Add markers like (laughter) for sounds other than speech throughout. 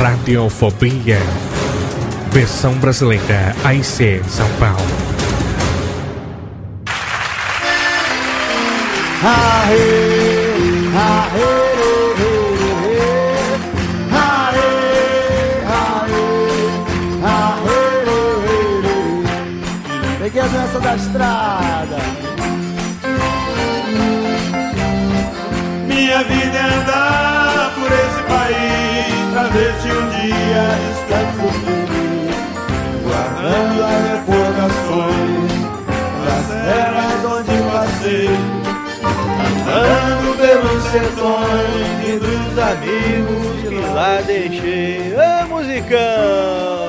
Radiofobia. Versão brasileira AIC São Paulo. Aê, aê, Peguei a doença da estrada. Minha vida é andar por esse país se um dia descanso feliz, guardando as recordações das terras onde passei, andando pelos sertões e dos amigos que lá deixei. Ô, musicão!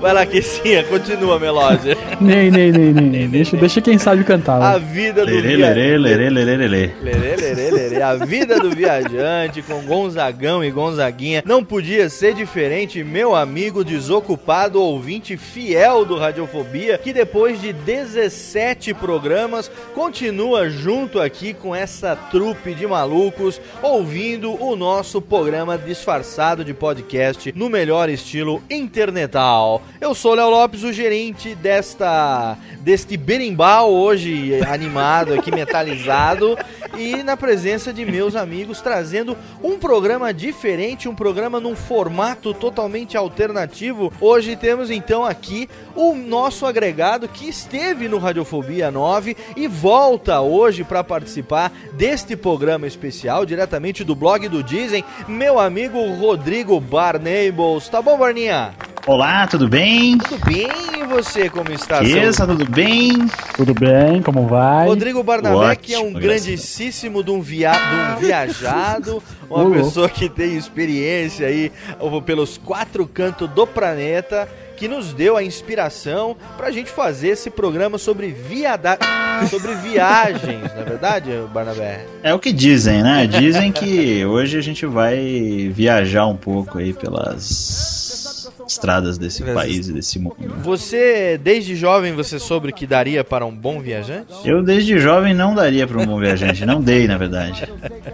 Vai lá, Kessinha, continua, Melódia. Nem, nem, nem, nem, nem. Deixa, deixa quem sabe cantar. A vida do Lerê, via- lerê, lerê, lerê, lerê. Lerê, lerê, lerê. A vida do viajante com Gonzagão e Gonzaguinha não podia ser diferente, meu amigo desocupado ouvinte fiel do Radiofobia, que depois de 17 programas continua junto aqui com essa trupe de malucos, ouvindo o nosso programa disfarçado de podcast no melhor estilo internetal. Eu sou Léo Lopes, o gerente desta deste berimbau hoje animado aqui metalizado e na presença de meus amigos trazendo um programa diferente, um programa num formato totalmente alternativo. Hoje temos então aqui o nosso agregado que esteve no Radiofobia 9 e volta hoje para participar deste programa especial diretamente do blog do Dizem, meu amigo Rodrigo Barnables. Tá bom, Barninha? Olá, tudo bem? Tudo bem? E você, como está? Beleza, tudo bem? Tudo bem? Como vai? Rodrigo Barnabé, que é um a grandíssimo de um, via... de um (laughs) viajado, uma pessoa que tem experiência aí pelos quatro cantos do planeta, que nos deu a inspiração pra gente fazer esse programa sobre viada... sobre (laughs) viagens, não é verdade, Barnabé? É o que dizem, né? Dizem que hoje a gente vai viajar um pouco aí pelas estradas desse país e desse mundo. Você, desde jovem, você soube que daria para um bom viajante? Eu desde jovem não daria para um bom viajante, não dei na verdade.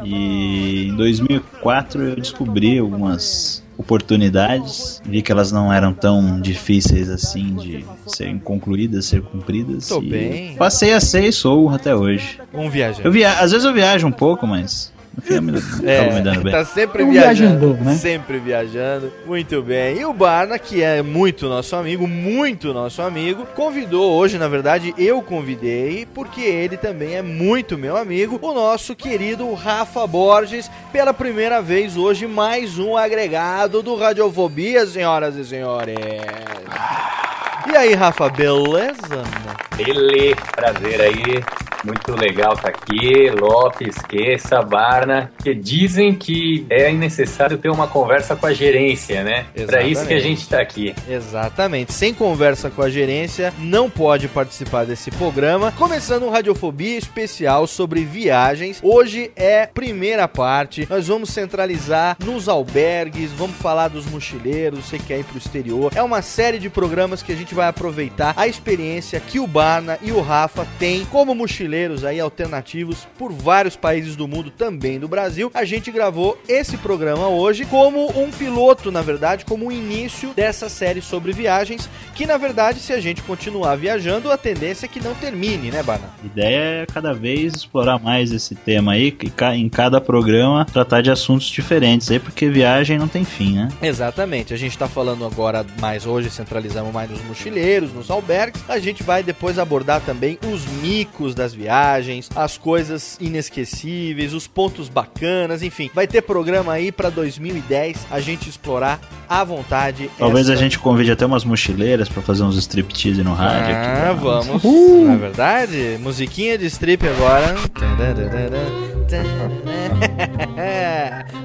E em 2004 eu descobri algumas oportunidades, vi que elas não eram tão difíceis assim de serem concluídas, ser cumpridas. Tô e bem. Passei a ser e sou até hoje. Um viajante. Eu via... Às vezes eu viajo um pouco, mas no fim eu me... acabo me dando bem. tá sempre Um viajando, né? sempre viajando. Muito bem. E o Barna, que é muito nosso amigo, muito nosso amigo, convidou hoje, na verdade, eu convidei, porque ele também é muito meu amigo, o nosso querido Rafa Borges, pela primeira vez hoje, mais um agregado do Radiofobia, senhoras e senhores. E aí, Rafa, beleza? Ele, prazer aí. Muito legal estar aqui, Lopes, Esqueça, Barna, que dizem que é necessário ter uma conversa com a gerência, né? Para isso que a gente está aqui. Exatamente. Sem conversa com a gerência, não pode participar desse programa. Começando um Radiofobia especial sobre viagens. Hoje é primeira parte. Nós vamos centralizar nos albergues, vamos falar dos mochileiros, você quer ir pro exterior. É uma série de programas que a gente vai aproveitar a experiência que o Barna e o Rafa têm como mochileiros aí alternativos por vários países do mundo, também do Brasil. A gente gravou esse programa hoje como um piloto, na verdade, como o início dessa série sobre viagens, que na verdade, se a gente continuar viajando, a tendência é que não termine, né, Barna? A ideia é cada vez explorar mais esse tema aí, em cada programa tratar de assuntos diferentes aí, porque viagem não tem fim, né? Exatamente. A gente tá falando agora mais hoje, centralizamos mais nos mochileiros, nos albergues. A gente vai depois abordar também os micos das viagens, as coisas inesquecíveis, os pontos bacanas, enfim. Vai ter programa aí pra 2010 a gente explorar à vontade. Talvez essa- a gente convide até umas mochileiras pra fazer uns striptease no rádio. aqui Ah, nós. vamos. Não é verdade? Musiquinha de strip agora.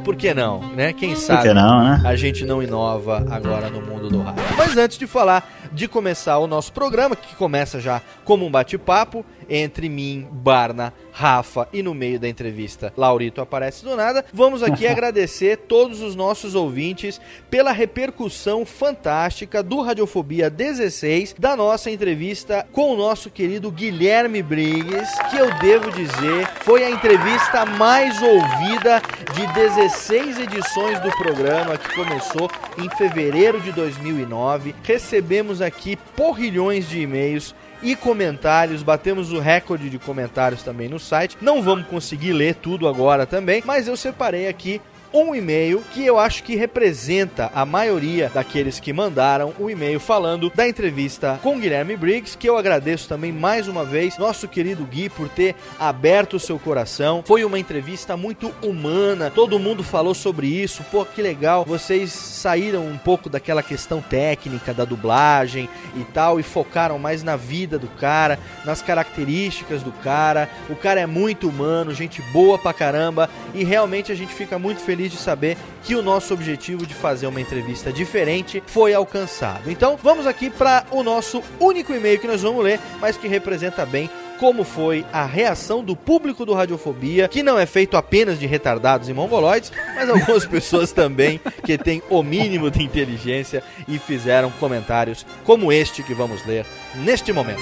Por que não, né? Quem sabe? que não, né? A gente não inova agora no mundo do rádio. Mas antes de falar, de começar o nosso programa, que começa já como um bate-papo entre mim, Barna, Rafa e no meio da entrevista Laurito aparece do nada, vamos aqui (laughs) agradecer todos os nossos ouvintes pela repercussão fantástica do Radiofobia 16 da nossa entrevista com o nosso querido Guilherme Briggs, que eu devo dizer foi a entrevista mais ouvida de 16 edições do programa que começou em fevereiro de 2009. Recebemos aqui porrilhões de e-mails e comentários, batemos o recorde de comentários também no site. Não vamos conseguir ler tudo agora também, mas eu separei aqui um e-mail que eu acho que representa a maioria daqueles que mandaram o e-mail falando da entrevista com Guilherme Briggs, que eu agradeço também mais uma vez, nosso querido Gui, por ter aberto o seu coração. Foi uma entrevista muito humana, todo mundo falou sobre isso. Pô, que legal, vocês saíram um pouco daquela questão técnica da dublagem e tal e focaram mais na vida do cara, nas características do cara. O cara é muito humano, gente boa pra caramba e realmente a gente fica muito feliz de saber que o nosso objetivo de fazer uma entrevista diferente foi alcançado. Então, vamos aqui para o nosso único e-mail que nós vamos ler, mas que representa bem como foi a reação do público do Radiofobia, que não é feito apenas de retardados e mongoloides, mas algumas (laughs) pessoas também que têm o mínimo de inteligência e fizeram comentários como este que vamos ler neste momento.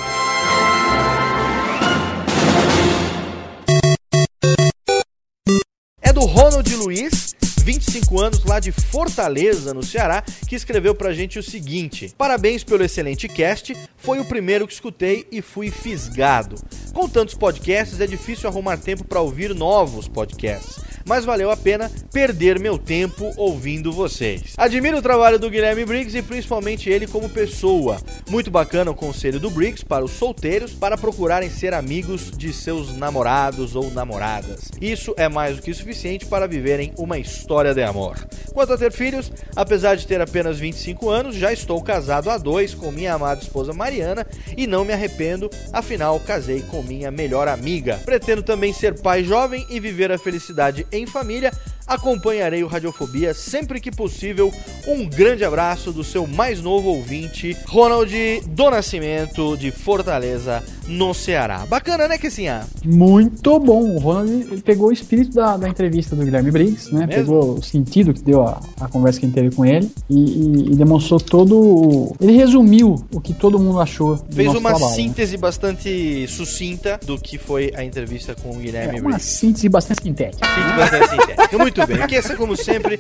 25 anos, lá de Fortaleza, no Ceará, que escreveu pra gente o seguinte: Parabéns pelo excelente cast, foi o primeiro que escutei e fui fisgado. Com tantos podcasts, é difícil arrumar tempo pra ouvir novos podcasts. Mas valeu a pena perder meu tempo ouvindo vocês. Admiro o trabalho do Guilherme Briggs e principalmente ele como pessoa. Muito bacana o conselho do Briggs para os solteiros para procurarem ser amigos de seus namorados ou namoradas. Isso é mais do que suficiente para viverem uma história de amor. Quanto a ter filhos, apesar de ter apenas 25 anos, já estou casado há dois com minha amada esposa Mariana e não me arrependo, afinal casei com minha melhor amiga. Pretendo também ser pai jovem e viver a felicidade em família. Acompanharei o Radiofobia sempre que possível. Um grande abraço do seu mais novo ouvinte, Ronald do Nascimento, de Fortaleza, no Ceará. Bacana, né, Kessinha? Muito bom. O Ronald ele pegou o espírito da, da entrevista do Guilherme Briggs, né? Mesmo? Pegou o sentido que deu a, a conversa que a gente teve com ele e, e- e demonstrou todo. o- Ele resumiu o que todo mundo achou. Do Fez uma trabalho, né? síntese bastante sucinta do que foi a entrevista com o Guilherme É, uma Briggs. síntese bastante sintética. Síntese bastante sintética. Muito bem. Aqui é como sempre,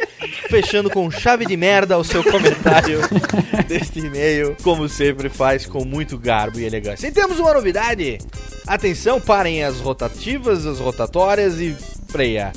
fechando com chave de merda o seu comentário (laughs) deste e-mail, como sempre faz com muito garbo e elegância. E temos uma novidade. Atenção, parem as rotativas, as rotatórias e freia.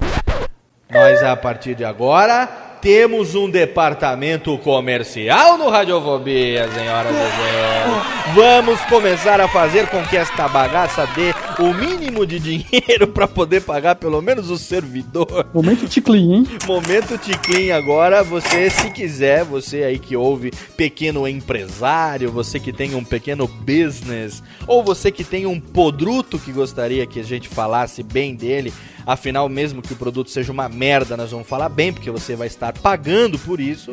Nós, a partir de agora, temos um departamento comercial no Radiofobia, senhoras e senhores. Vamos começar a fazer com que esta bagaça dê o mínimo de dinheiro para poder pagar pelo menos o servidor. Momento ticlin, hein? Momento Ticlin agora, você se quiser, você aí que ouve pequeno empresário, você que tem um pequeno business, ou você que tem um podruto que gostaria que a gente falasse bem dele, afinal mesmo que o produto seja uma merda, nós vamos falar bem, porque você vai estar pagando por isso.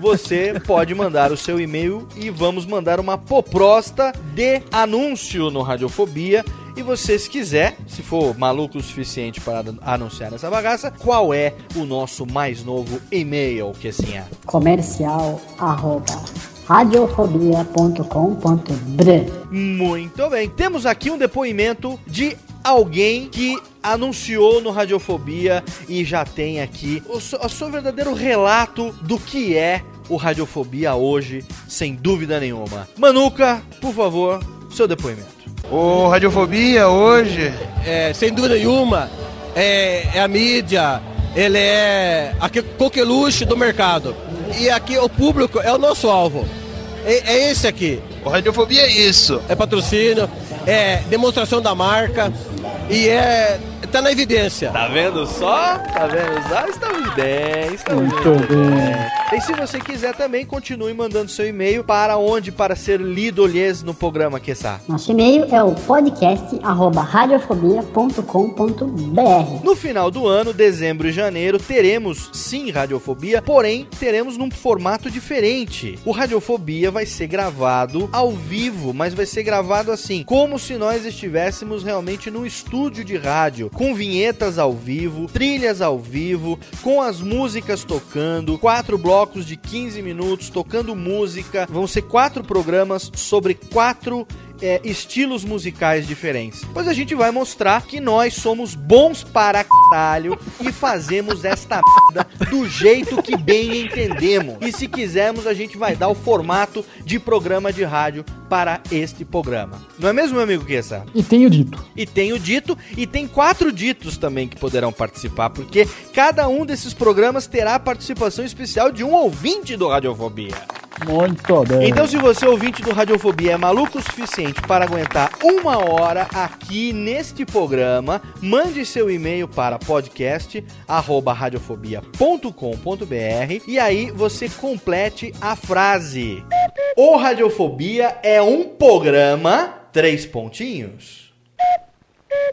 Você (laughs) pode mandar o seu e-mail e vamos mandar uma poprosta de anúncio no Radiofobia. E você, se quiser, se for maluco o suficiente para anunciar essa bagaça, qual é o nosso mais novo e-mail, que assim é? comercial arroba radiofobia.com.br Muito bem. Temos aqui um depoimento de alguém que anunciou no Radiofobia e já tem aqui o seu, o seu verdadeiro relato do que é o Radiofobia hoje, sem dúvida nenhuma. Manuca, por favor, seu depoimento. O Radiofobia hoje, é, sem dúvida nenhuma, é, é a mídia, ele é a que- coqueluche do mercado. E aqui o público é o nosso alvo. É, é esse aqui. Radiofobia é isso. É patrocínio, é demonstração da marca e é. tá na evidência. Tá vendo só? Tá vendo só? Estamos bem, estamos Muito bem. E se você quiser também, continue mandando seu e-mail para onde? Para ser lido lhes no programa, Kessá. Nosso e-mail é o podcast arroba radiofobia.com.br No final do ano, dezembro e janeiro, teremos sim Radiofobia, porém teremos num formato diferente. O Radiofobia vai ser gravado ao vivo, mas vai ser gravado assim, como se nós estivéssemos realmente num estúdio de rádio, com vinhetas ao vivo, trilhas ao vivo, com as músicas tocando, quatro blocos de 15 minutos tocando música. Vão ser quatro programas sobre quatro é, estilos musicais diferentes. Pois a gente vai mostrar que nós somos bons para caralho e fazemos esta merda do jeito que bem entendemos. E se quisermos, a gente vai dar o formato de programa de rádio para este programa. Não é mesmo, meu amigo Kessa? E tenho dito. E tem o dito, e tem quatro ditos também que poderão participar, porque cada um desses programas terá a participação especial de um ouvinte do Radiofobia. Muito bem. Então, se você ouvinte do Radiofobia é maluco o suficiente para aguentar uma hora aqui neste programa, mande seu e-mail para podcast@radiofobia.com.br e aí você complete a frase. O Radiofobia é um programa três pontinhos.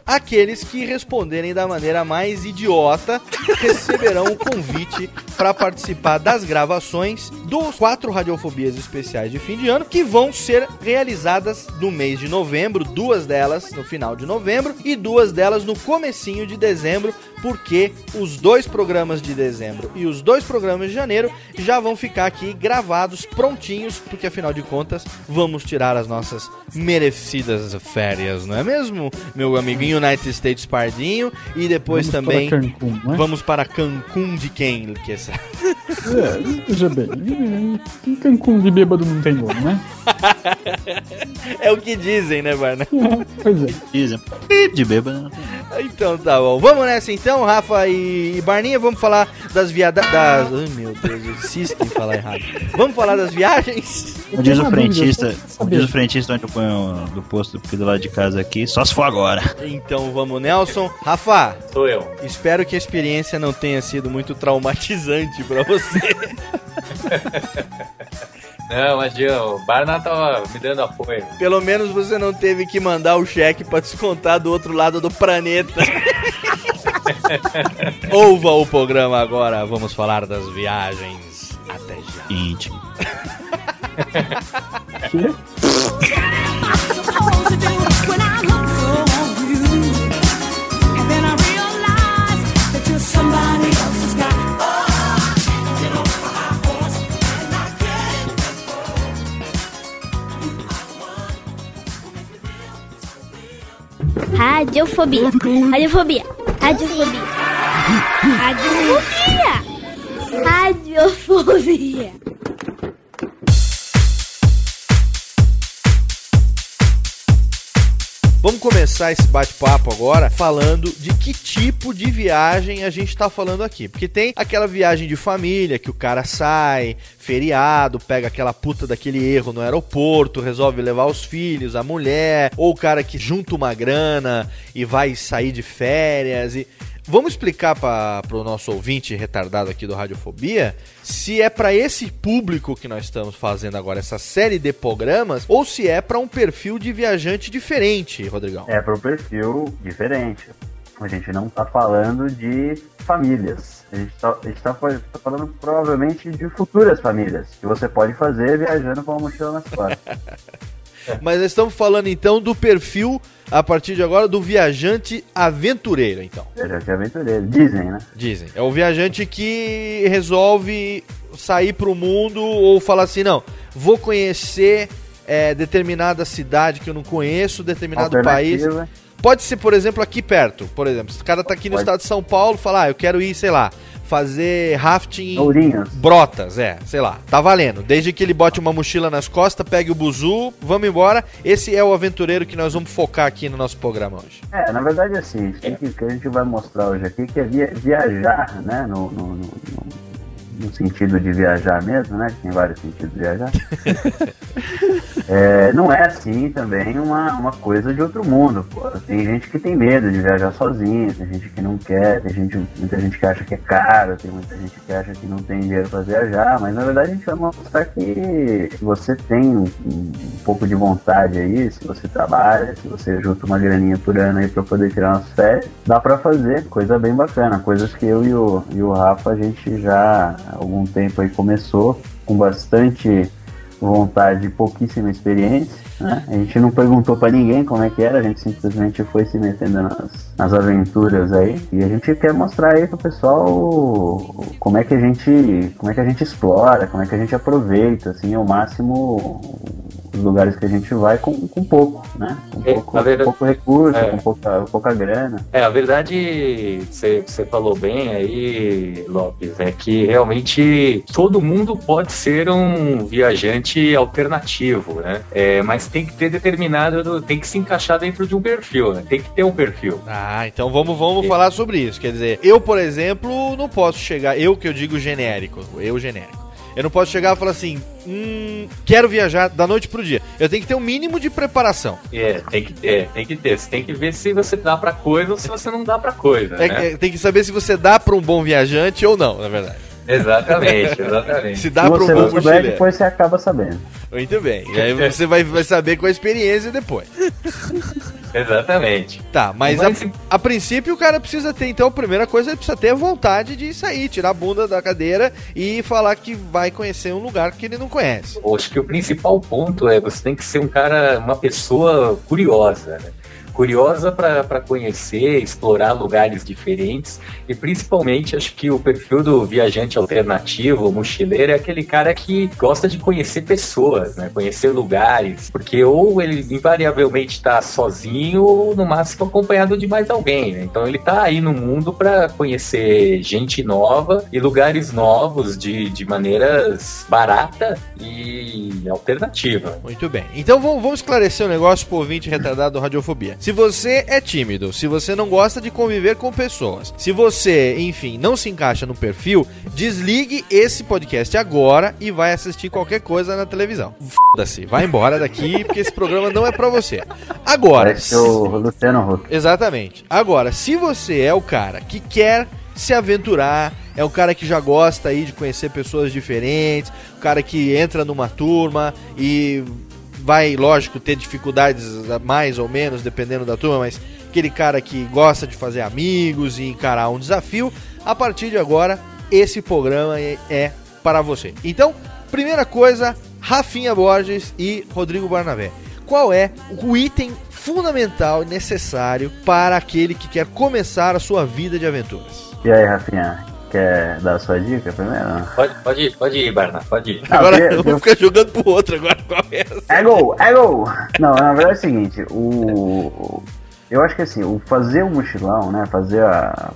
Aqueles que responderem da maneira mais idiota receberão o convite para participar das gravações dos quatro radiofobias especiais de fim de ano que vão ser realizadas no mês de novembro, duas delas no final de novembro e duas delas no comecinho de dezembro, porque os dois programas de dezembro e os dois programas de janeiro já vão ficar aqui gravados prontinhos, porque afinal de contas vamos tirar as nossas merecidas férias, não é mesmo, meu amiguinho United States Pardinho? E depois Vamos também para Cancún, né? vamos para Cancún de quem, Luqueza? É, veja bem, em Cancún de bêbado não tem nome, né? é o que dizem, né, Barna? Pois é. Dizem. De bêbado. Então tá bom. Vamos nessa então, Rafa e Barninha. Vamos falar das viadas. Das... Ai meu Deus, eu insisto em falar errado. Vamos falar das viagens? Como diz o frentista, como diz o frentista onde eu ponho do posto aqui do lado de casa aqui, só se for agora. Então vamos, Nelson. Rafa, Sou eu. espero que a experiência não tenha sido muito traumatizante pra você. (laughs) Não, mas o Barna tava me dando apoio. Pelo menos você não teve que mandar o cheque pra descontar do outro lado do planeta. (laughs) Ouva o programa agora. Vamos falar das viagens. Até já. Íntimo. (laughs) Radiofobia. Radiofobia. Radiofobia. Radiofobia. Radiofobia. Vamos começar esse bate-papo agora falando de que tipo de viagem a gente tá falando aqui. Porque tem aquela viagem de família que o cara sai, feriado, pega aquela puta daquele erro no aeroporto, resolve levar os filhos, a mulher, ou o cara que junta uma grana e vai sair de férias e Vamos explicar para o nosso ouvinte retardado aqui do Radiofobia se é para esse público que nós estamos fazendo agora essa série de programas ou se é para um perfil de viajante diferente, Rodrigão. É para um perfil diferente. A gente não está falando de famílias. A gente está tá falando provavelmente de futuras famílias que você pode fazer viajando com uma mochila nas (laughs) costas. (laughs) Mas nós estamos falando então do perfil, a partir de agora, do viajante aventureiro, então. Viajante aventureiro, dizem, né? Dizem. É o viajante que resolve sair para o mundo ou falar assim, não, vou conhecer é, determinada cidade que eu não conheço, determinado país. Pode ser, por exemplo, aqui perto. Por exemplo, se o cara tá aqui no Pode. estado de São Paulo, falar, ah, eu quero ir, sei lá, fazer rafting Ourinhos. Brotas, é, sei lá. Tá valendo. Desde que ele bote uma mochila nas costas, pegue o buzu, vamos embora. Esse é o aventureiro que nós vamos focar aqui no nosso programa hoje. É, na verdade, assim, o que a gente vai mostrar hoje aqui que é via, viajar, né, no, no, no, no sentido de viajar mesmo, né? Tem vários sentidos de viajar. (laughs) é, não é assim também uma, uma coisa de outro mundo. Pô. Tem gente que tem medo de viajar sozinho, tem gente que não quer, tem gente, muita gente que acha que é caro, tem muita gente que acha que não tem dinheiro para viajar, mas na verdade a gente vai mostrar que você tem um, um, pouco de vontade aí, se você trabalha, se você junta uma graninha por ano aí para poder tirar umas férias, dá para fazer coisa bem bacana, coisas que eu e o, e o Rafa a gente já algum tempo aí começou com bastante vontade e pouquíssima experiência. Né? A gente não perguntou para ninguém como é que era, a gente simplesmente foi se metendo nas, nas aventuras aí. E a gente quer mostrar aí pro pessoal como é que a gente. como é que a gente explora, como é que a gente aproveita, assim, ao máximo os lugares que a gente vai com, com pouco, né? Com é, pouco, verdade, pouco recurso, é, com pouca, pouca grana. É, a verdade, você falou bem aí, Lopes, é que realmente todo mundo pode ser um viajante alternativo, né? É, mas tem que ter determinado, tem que se encaixar dentro de um perfil, né? Tem que ter um perfil. Ah, então vamos, vamos falar sobre isso. Quer dizer, eu, por exemplo, não posso chegar, eu que eu digo genérico, eu genérico. Eu não posso chegar e falar assim, hum, quero viajar da noite pro dia. Eu tenho que ter um mínimo de preparação. É, tem que ter, tem que ter. Você tem que ver se você dá pra coisa ou se você não dá pra coisa. É, né? é, tem que saber se você dá pra um bom viajante ou não, na verdade. Exatamente, exatamente. Se dá para um bom mochileiro. depois você acaba sabendo. Muito bem. E aí você vai, vai saber com a experiência depois. (laughs) Exatamente. Tá, mas, mas a, a, princípio o cara precisa ter, então, a primeira coisa, ele precisa ter a vontade de sair, tirar a bunda da cadeira e falar que vai conhecer um lugar que ele não conhece. Acho que o principal ponto é você tem que ser um cara, uma pessoa curiosa, né? Curiosa para conhecer, explorar lugares diferentes e principalmente acho que o perfil do viajante alternativo, mochileiro, é aquele cara que gosta de conhecer pessoas, né? conhecer lugares, porque ou ele invariavelmente está sozinho ou no máximo acompanhado de mais alguém. Né? Então ele está aí no mundo para conhecer gente nova e lugares novos de, de maneiras barata e alternativa. Muito bem. Então vamos, esclarecer o um negócio pro ouvinte retardado do Radiofobia. Se você é tímido, se você não gosta de conviver com pessoas, se você, enfim, não se encaixa no perfil, desligue esse podcast agora e vai assistir qualquer coisa na televisão. Foda-se, vai embora daqui porque esse programa não é para você. Agora, Parece o Luciano Huck. Exatamente. Agora, se você é o cara que quer se aventurar, é o cara que já gosta aí de conhecer pessoas diferentes, o cara que entra numa turma e vai, lógico, ter dificuldades mais ou menos, dependendo da turma, mas aquele cara que gosta de fazer amigos e encarar um desafio, a partir de agora, esse programa é, é para você. Então, primeira coisa, Rafinha Borges e Rodrigo Barnabé. Qual é o item fundamental e necessário para aquele que quer começar a sua vida de aventuras? E aí, Rafinha? Quer dar a sua dica primeiro? Pode, pode ir, pode ir, Barna, pode ir. Agora (laughs) eu vou ficar jogando pro outro agora. É gol, é gol! Não, na verdade é o seguinte, o, Eu acho que assim, o fazer o mochilão, né? Fazer a.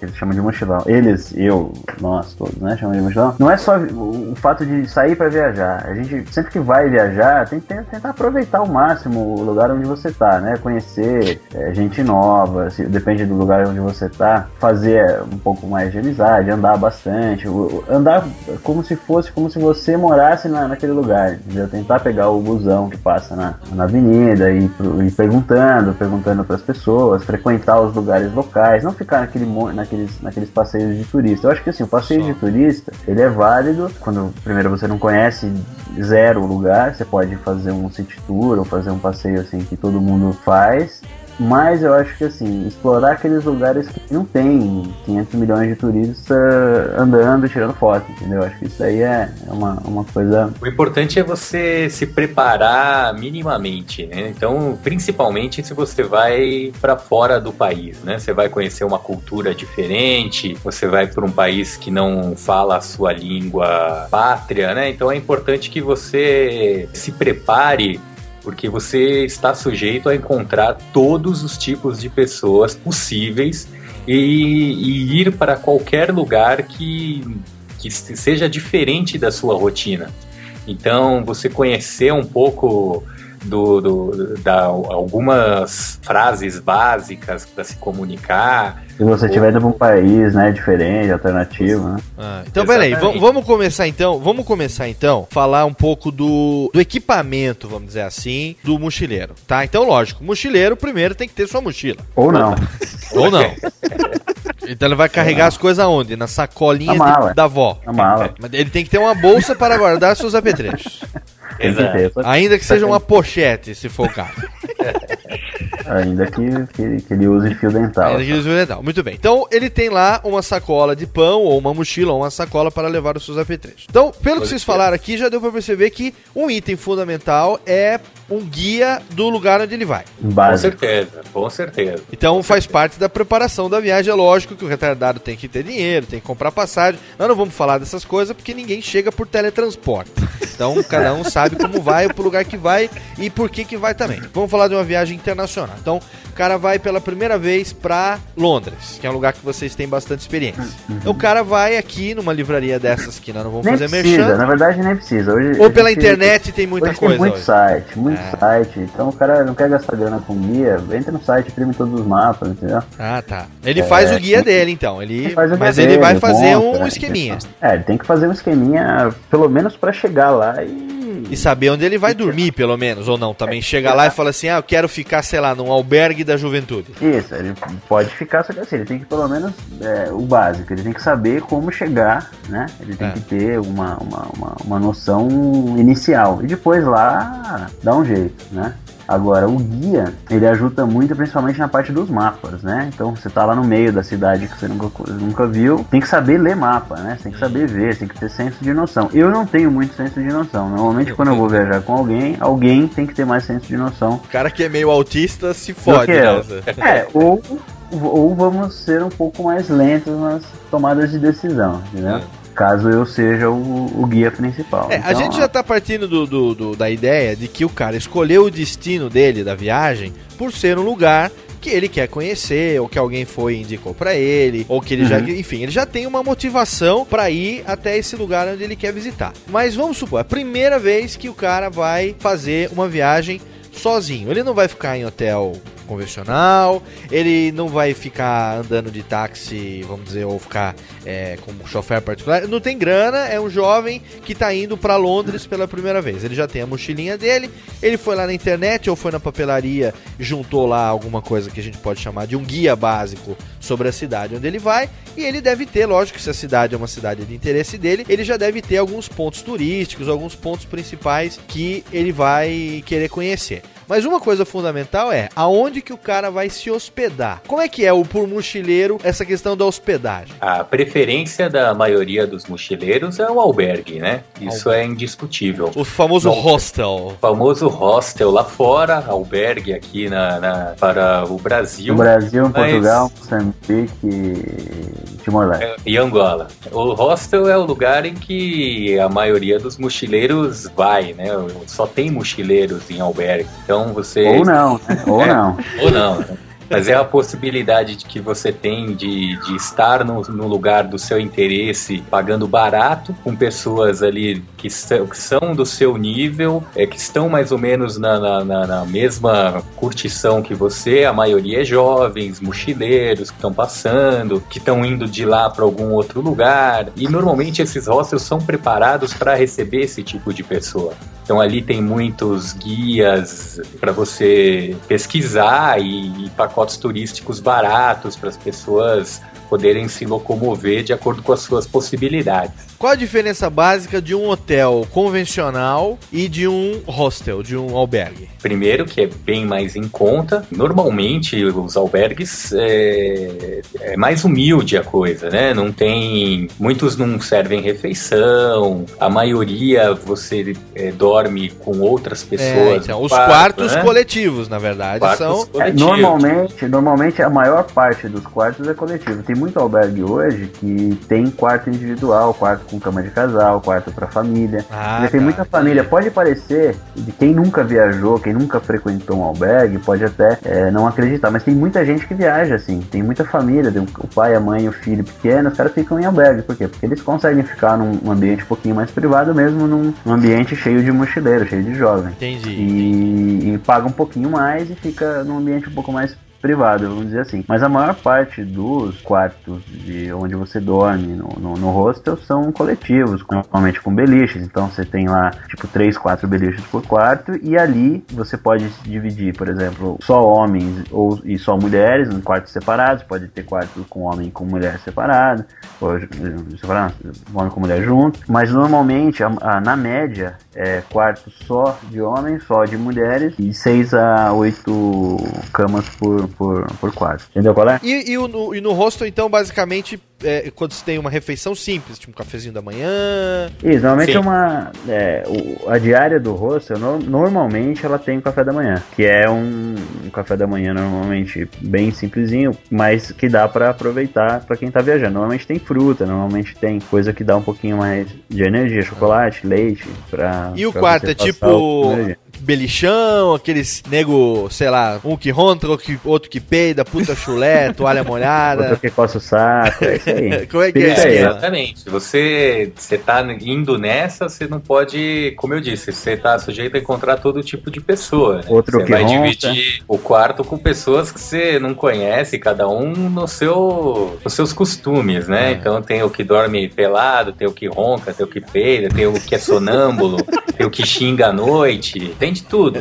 que eles chamam de mochilão. Eles, eu, nós todos, né? Chamam de mochilão. Não é só o, fato de sair pra viajar. A gente, sempre que vai viajar, tem que tentar aproveitar ao máximo o lugar onde você tá, né? Conhecer é, gente nova, depende do lugar onde você tá. Fazer é, um pouco mais de amizade, andar bastante. andar como se fosse, como se você morasse na, naquele lugar, entendeu? Tentar pegar o busão que passa na, na avenida e ir, ir perguntando, perguntando para as pessoas, frequentar os lugares locais, não ficar naquele, naqueles, naqueles passeios de turista. Eu acho que assim, o passeio de turista, ele é válido quando primeiro você não conhece zero o lugar, você pode fazer um city tour ou fazer um passeio assim que todo mundo faz. Mas eu acho que assim, explorar aqueles lugares que não tem 500 milhões de turistas andando, tirando foto, entendeu? Eu acho que isso aí é é uma, uma coisa O importante é você se preparar minimamente, né? Então, principalmente se você vai para fora do país, né? Você vai conhecer uma cultura diferente, você vai para um país que não fala a sua língua pátria, né? Então é importante que você se prepare porque você está sujeito a encontrar todos os tipos de pessoas possíveis e, e ir para qualquer lugar que, que seja diferente da sua rotina. Então, você conhecer um pouco do, do- da algumas frases básicas para se comunicar. Se você estiver indo pra um país, né, diferente, alternativo, né? Ah, então, peraí, Exatamente. vamos, vamos começar então, vamos começar então, falar um pouco do, do equipamento, vamos dizer assim, do mochileiro, tá? Então, lógico, mochileiro primeiro tem que ter sua mochila. Ou não. (laughs) Ou não. Então ele vai carregar as coisas aonde? Na sacolinha Na mala. de- da avó. Na mala. Mas ele tem que ter uma bolsa para guardar seus apetrechos. Ter. Ainda que seja uma pochete, se for o caso. (laughs) Ainda que, que, que ele use fio dental. Ainda que ele use dental. Muito bem. Então, ele tem lá uma sacola de pão, ou uma mochila, ou uma sacola para levar os seus apetrechos. Então, pelo que vocês falaram aqui, já deu para perceber que um item fundamental é um guia do lugar onde ele vai. Com Básico. certeza, com certeza. Então faz parte da preparação da viagem. É lógico que o retardado tem que ter dinheiro, tem que comprar passagem. Nós não vamos falar dessas coisas porque ninguém chega por teletransporte. Então cada um sabe como vai, pro lugar que vai e por que que vai também. Vamos falar de uma viagem internacional. Então o cara vai pela primeira vez pra Londres, que é um lugar que vocês têm bastante experiência. Então o cara vai aqui numa livraria dessas que nós não vamos Nem fazer precisa, merchan. na verdade nem precisa. Hoje, Ou pela gente- internet tem muita hoje coisa Tem muito hoje. site, muito É. site. Então o cara não quer gastar grana com guia, entra no site, imprime todos os mapas, entendeu? Ah, tá. Ele É, faz o guia dele, então. Ele, Ele mas ele vai fazer monta, um né? esqueminha. É, ele tem que fazer um esqueminha, pelo menos pra chegar lá e. E saber onde ele vai dormir, pelo menos, ou não. Também chega lá e fala assim: ah, eu quero ficar, sei lá, num albergue da juventude. Isso, ele pode ficar, só que assim, ele tem que pelo menos é, o básico, ele tem que saber como chegar, né? Ele tem É. que ter uma, uma, uma, uma noção inicial. E depois lá dá um jeito, né? Agora, o guia, ele ajuda muito, principalmente na parte dos mapas, né? Então, você tá lá no meio da cidade que você nunca, nunca viu, tem que saber ler mapa, né? Você tem que saber ver, você tem que ter senso de noção. Eu não tenho muito senso de noção. Normalmente, quando eu vou viajar com alguém, alguém tem que ter mais senso de noção O cara que é meio autista se fode nessa. É, ou, ou vamos ser um pouco mais lentos nas tomadas de decisão, entendeu? Caso eu seja o, o guia principal. É, a Então, gente já tá partindo do, do- do- da ideia de que o cara escolheu o destino dele da viagem por ser um lugar que ele quer conhecer, ou que alguém foi e indicou pra ele, ou que ele já, Uhum. enfim, ele já tem uma motivação pra ir até esse lugar onde ele quer visitar. Mas vamos supor, é a primeira vez que o cara vai fazer uma viagem sozinho. Ele não vai ficar em hotel convencional, ele não vai ficar andando de táxi, vamos dizer, ou ficar é, com um chofer particular. Não tem grana, é um jovem que tá indo pra Londres pela primeira vez. Ele já tem a mochilinha dele, ele foi lá na internet ou foi na papelaria, juntou lá alguma coisa que a gente pode chamar de um guia básico sobre a cidade onde ele vai, e ele deve ter, lógico, se a cidade é uma cidade de interesse dele, ele já deve ter alguns pontos turísticos, alguns pontos principais que ele vai querer conhecer. Mas uma coisa fundamental é aonde que o cara vai se hospedar. Como é que é o por mochileiro essa questão da hospedagem? A preferência da maioria dos mochileiros é o albergue, né? Isso é indiscutível. O famoso Não. hostel. O famoso hostel lá fora, albergue aqui na, na- para o Brasil. No Brasil, em mas- Portugal, Moçambique e Timor-Leste. E Angola. O hostel é o lugar em que a maioria dos mochileiros vai, né? Só tem mochileiros em albergue. Então Então você. Ou não, né? (laughs) Ou É, não. Ou não. né? Mas é a possibilidade de que você tem de, de estar no, no lugar do seu interesse, pagando barato, com pessoas ali que são, que são do seu nível, é, que estão mais ou menos na, na- na- na mesma curtição que você. A maioria é jovens, mochileiros que estão passando, que estão indo de lá para algum outro lugar. E normalmente esses hostels são preparados para receber esse tipo de pessoa. Então ali tem muitos guias para você pesquisar e, e pacotes turísticos baratos para as pessoas poderem se locomover de acordo com as suas possibilidades. Qual a diferença básica de um hotel convencional e de um hostel, de um albergue? Primeiro, que é bem mais em conta. Normalmente, os albergues é, é mais humilde a coisa, né? Não tem. Muitos não servem refeição. A maioria você é, dorme com outras pessoas. É, então, os quarto, quartos né? coletivos, na verdade, Quartos são. É, coletivos. normalmente, normalmente a maior parte dos quartos é coletivo. Tem muito albergue hoje que tem quarto individual, quarto com cama de casal, quarto pra família. Ah, Já tem tá, muita família. Pode parecer, de quem nunca viajou, quem nunca frequentou um albergue, pode até é, não acreditar, mas tem muita gente que viaja assim. Tem muita família, tem o pai, a mãe, o filho pequeno, os caras ficam em albergue. Por quê? Porque eles conseguem ficar num um ambiente um pouquinho mais privado, mesmo num, ambiente cheio de mochileiro, cheio de jovem. Entendi. E, e paga um pouquinho mais e fica num ambiente um pouco mais privado, vamos dizer assim. Mas a maior parte dos quartos de onde você dorme no, no, no hostel são coletivos, normalmente com beliches. Então você tem lá tipo 3, 4 beliches por quarto e ali você pode dividir, por exemplo, só homens ou e só mulheres em quartos separados. Pode ter quarto com homem e com mulher separado, ou separado, homem com mulher junto. Mas normalmente, a- a- na média, é quarto só de homens, só de mulheres e 6 a 8 camas por, por, por quarto. Entendeu qual é? E, e o- no, e no hostel, então, basicamente, é, quando você tem uma refeição simples, tipo um cafezinho da manhã. Isso, normalmente Sim. é uma. é, o- a diária do hostel, no- normalmente ela tem o café da manhã, que é um, um café da manhã normalmente bem simplesinho, mas que dá pra aproveitar pra quem tá viajando. Normalmente tem fruta, normalmente tem coisa que dá um pouquinho mais de energia, chocolate, leite, pra. E o pra quarto é tipo. Belichão, aqueles nego, sei lá, um que ronca, outro que, outro que peida, puta chulé, toalha molhada. Outro que coça o saco, é isso aí. (laughs) Como é que é? Isso aí. Exatamente. Se você, você tá indo nessa, você não pode, como eu disse, você tá sujeito a encontrar todo tipo de pessoa. né? Outro você que vai ronca. dividir o quarto com pessoas que você não conhece, cada um no seu, nos seus costumes, né? Então tem o que dorme pelado, tem o que ronca, tem o que peida, tem o que é sonâmbulo, (laughs) tem o que xinga à noite, tem de tudo.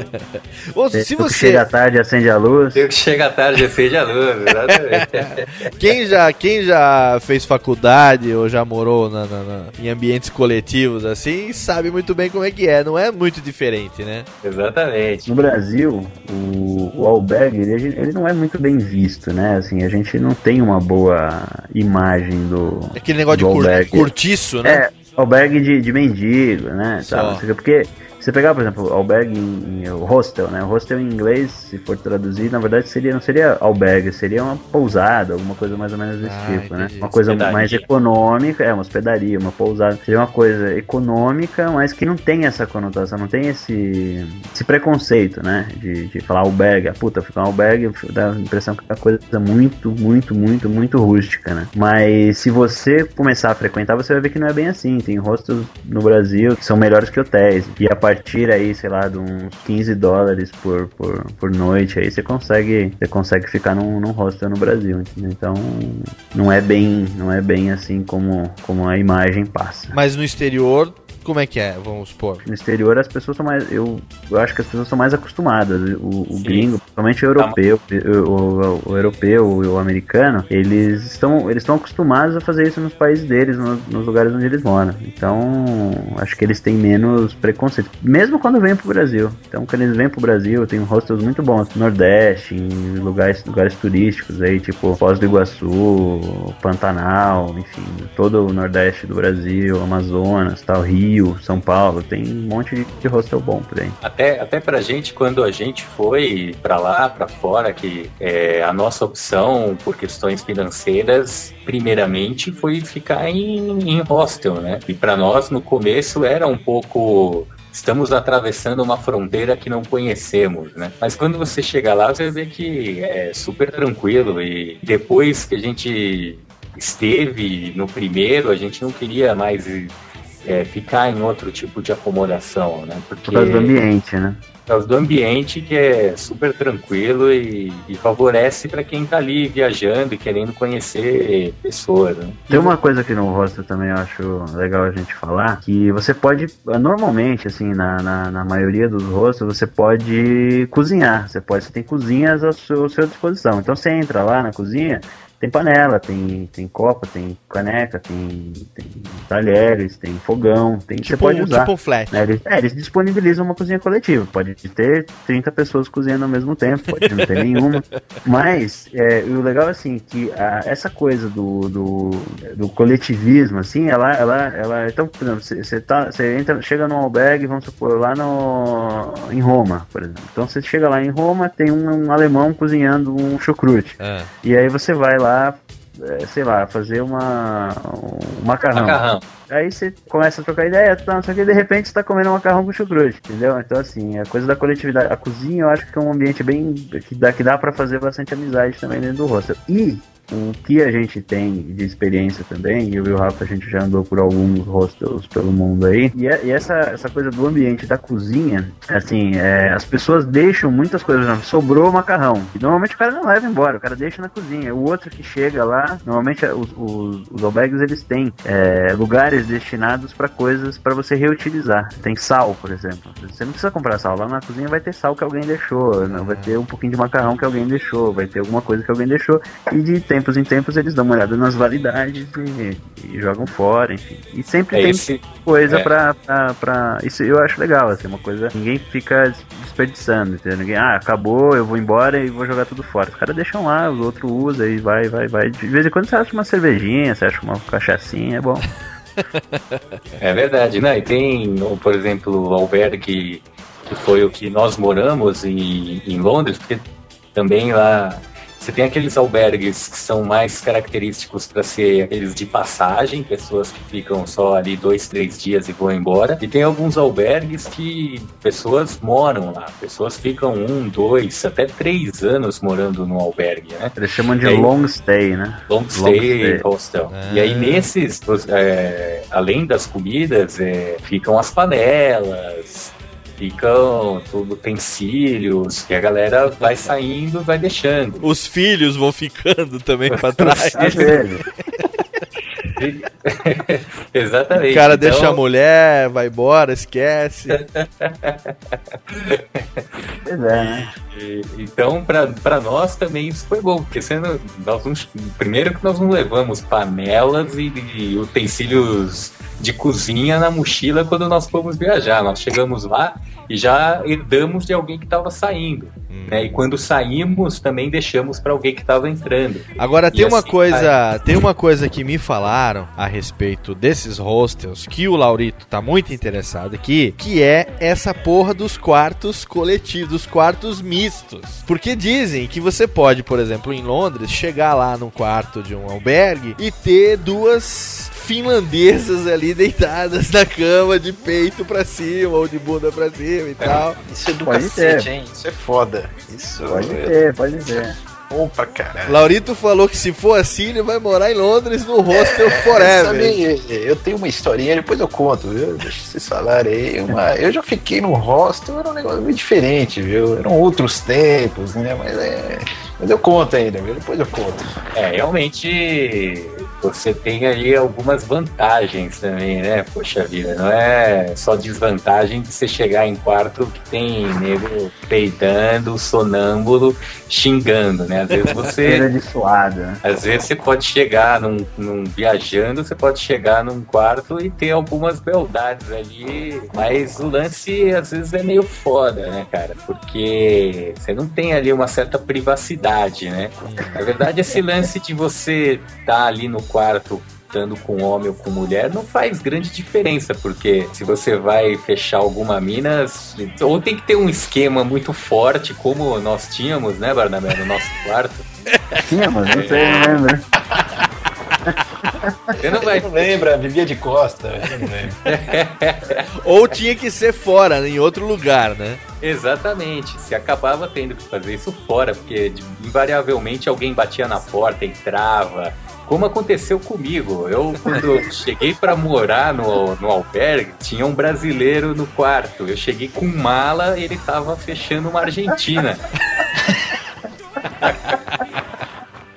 Ou Tem se o que você. chega à tarde e acende a luz. Tem o que chega à tarde acende a luz, exatamente. Quem já, quem já fez faculdade ou já morou na- na- na- em ambientes coletivos assim, sabe muito bem como é que é. Não é muito diferente, né? Exatamente. No Brasil, o, o albergue ele, ele não é muito bem visto, né? Assim, a gente não tem uma boa imagem do. Aquele negócio de do cur- albergue. curtiço, né? É, albergue de, de mendigo, né? Sabe? Porque você pegar, por exemplo, albergue em, em- hostel, né? O hostel em inglês, se for traduzir, na verdade seria, não seria albergue, seria uma pousada, alguma coisa mais ou menos desse Ah, tipo, né? entendi. Uma coisa mais econômica, é, uma hospedaria, uma pousada. Seria uma coisa econômica, mas que não tem essa conotação, não tem esse, esse preconceito, né? De, de falar albergue. Ah, puta, ficar um albergue dá a impressão que é uma coisa muito, muito, muito, muito rústica, né? Mas se você começar a frequentar, você vai ver que não é bem assim. Tem hostels no Brasil que são melhores que hotéis. E a partir aí, sei lá, de uns 15 dólares por, por, por noite, aí você consegue, você consegue ficar num, num hostel no Brasil. entendeu? Então, não é bem, não é bem assim como, como a imagem passa. Mas no exterior, como é que é? Vamos supor. No exterior as pessoas são mais. Eu, eu acho que as pessoas são mais acostumadas. O, o gringo, principalmente o europeu, o, o- o europeu e o americano, eles estão, eles estão acostumados a fazer isso nos países deles, no- nos lugares onde eles moram. Então, acho que eles têm menos preconceito. Mesmo quando vêm pro Brasil. Então, quando eles vêm pro Brasil, tem hostels muito bons. no Nordeste, em lugares, lugares turísticos aí, tipo Foz do Iguaçu, Pantanal, enfim, todo o Nordeste do Brasil, Amazonas, tal, Rio, São Paulo, tem um monte de, de hostel bom por aí. Até, até pra gente, quando a gente foi pra lá, pra fora, que é, a nossa opção por questões financeiras, primeiramente, foi ficar em, em hostel, né? E pra nós, no começo, era um pouco estamos atravessando uma fronteira que não conhecemos, né? Mas quando você chega lá, você vê que é super tranquilo e depois que a gente esteve no primeiro, a gente não queria mais é, ficar em outro tipo de acomodação, né? Porque Por causa do ambiente, né? por causa do ambiente que é super tranquilo e, e favorece para quem tá ali viajando e querendo conhecer pessoas. Né? Tem uma coisa aqui no hostel também eu acho legal a gente falar, que você pode, normalmente, assim, na, na, na maioria dos hostels, você pode cozinhar. Você pode, você tem cozinhas à sua, à sua disposição. Então você entra lá na cozinha, tem panela, tem, tem copa, tem caneca, tem, tem talheres, tem fogão, tem você Tipo pode um- usar. tipo um flat. né? Eles, é, eles disponibilizam uma cozinha coletiva. Pode ter 30 pessoas cozinhando ao mesmo tempo, pode não ter nenhuma. (laughs) Mas é, o legal é assim que a- essa coisa do, do, do coletivismo, assim, ela, ela, ela. Então, por exemplo, você, você tá, você entra, chega num albergue, vamos supor, lá no, em Roma, por exemplo. Então você chega lá em Roma, tem um, um alemão cozinhando um chucrute. É. E aí você vai lá, é, sei lá, fazer uma, um macarrão. Macarrão. Aí você começa a trocar ideia, tá, o que, de repente você tá comendo um macarrão com chucrute, entendeu? Então, assim, a coisa da coletividade. A cozinha eu acho que é um ambiente bem. que dá, que dá pra fazer bastante amizade também dentro do hostel. E o que a gente tem de experiência também, eu e o Rafa a gente já andou por alguns hostels pelo mundo aí, e, é- e essa, essa coisa do ambiente da cozinha, assim, é, as pessoas deixam muitas coisas, exemplo, sobrou macarrão, e normalmente o cara não leva embora, o cara deixa na cozinha. O outro que chega lá, normalmente é, os, os, os albergues eles têm é, lugares destinados para coisas para você reutilizar. Tem sal, por exemplo. Você não precisa comprar sal, lá na cozinha vai ter sal que alguém deixou, não, vai ter um pouquinho de macarrão que alguém deixou, vai ter alguma coisa que alguém deixou, e de tempos em tempos eles dão uma olhada nas validades e, e jogam fora, enfim. E sempre É tem esse- coisa é. pra, pra, pra- Isso eu acho legal, assim, uma coisa. Ninguém fica desperdiçando, entendeu? Ninguém, ah, acabou, eu vou embora e vou jogar tudo fora. Os caras deixam lá, os outros usam e vai, vai, vai. De vez em quando você acha uma cervejinha, você acha uma cachaçinha, é bom. É verdade, né? E tem, por exemplo, o albergue que foi o que nós moramos em, em Londres, porque também lá você tem aqueles albergues que são mais característicos para ser aqueles de passagem, pessoas que ficam só ali dois, três dias e vão embora. E tem alguns albergues que pessoas moram lá, pessoas ficam um, dois, até três anos morando no albergue, né? Eles chamam de E aí- long stay, né? Long stay, hostel. E aí nesses, é, além das comidas, é, ficam as panelas, ficam tudo utensílios, que a galera vai saindo, vai deixando. Os filhos vão ficando também pra trás. (laughs) (laughs) Exatamente. O cara Então- deixa a mulher, vai embora, esquece. (laughs) É, né? E- Então, pra, pra nós também isso foi bom, porque sendo, nós não, primeiro que nós não levamos panelas e, e utensílios de cozinha na mochila quando nós fomos viajar. Nós chegamos lá e já herdamos de alguém que estava saindo. Né? E quando saímos, também deixamos para alguém que estava entrando. Agora E tem uma assim coisa, tem uma coisa que me falaram a respeito desses hostels que o Laurito tá muito interessado aqui, que é essa porra dos quartos coletivos, dos quartos mistos. Porque dizem que você pode, por exemplo, em Londres, chegar lá num quarto de um albergue e ter duas finlandesas ali deitadas na cama de peito pra cima ou de bunda pra cima e tal. Isso é do Pode cacete, ter. hein? Isso é foda. Isso Pode é ter, pode ter. bom pra caralho. Laurito falou que se for assim, ele vai morar em Londres no hostel É, forever. sabe, eu tenho uma historinha, depois eu conto, viu? Deixa vocês falarem aí. Uma, eu já fiquei no hostel, era um negócio meio diferente, viu? Eram outros tempos, né? Mas, é, mas eu conto ainda, viu? Depois eu conto. É, realmente você tem aí algumas vantagens também, né? Poxa vida, não é só desvantagem de você chegar em quarto que tem nego peidando, sonâmbulo, xingando, né? Às vezes você. (laughs) de suada. né? Às vezes você pode chegar num, num- viajando, você pode chegar num quarto e ter algumas beldades ali, mas o lance às vezes é meio foda, né, cara? Porque você não tem ali uma certa privacidade, né? Na verdade, esse lance de você estar ali no quarto estando com homem ou com mulher não faz grande diferença, porque se você vai fechar alguma mina, ou tem que ter um esquema muito forte, como nós tínhamos, né, Barnabé, no nosso quarto. (laughs) Tinha, mas não sei, não lembro. (laughs) Você não vai. Não lembra, vivia de costa. Eu não lembro. (laughs) Ou tinha que ser fora, né, em outro lugar, né? Exatamente. Se acabava tendo que fazer isso fora, porque invariavelmente alguém batia na porta, entrava. Como aconteceu comigo. Eu, quando (laughs) cheguei para morar no, no albergue, tinha um brasileiro no quarto. Eu cheguei com mala e ele tava fechando uma Argentina. (laughs)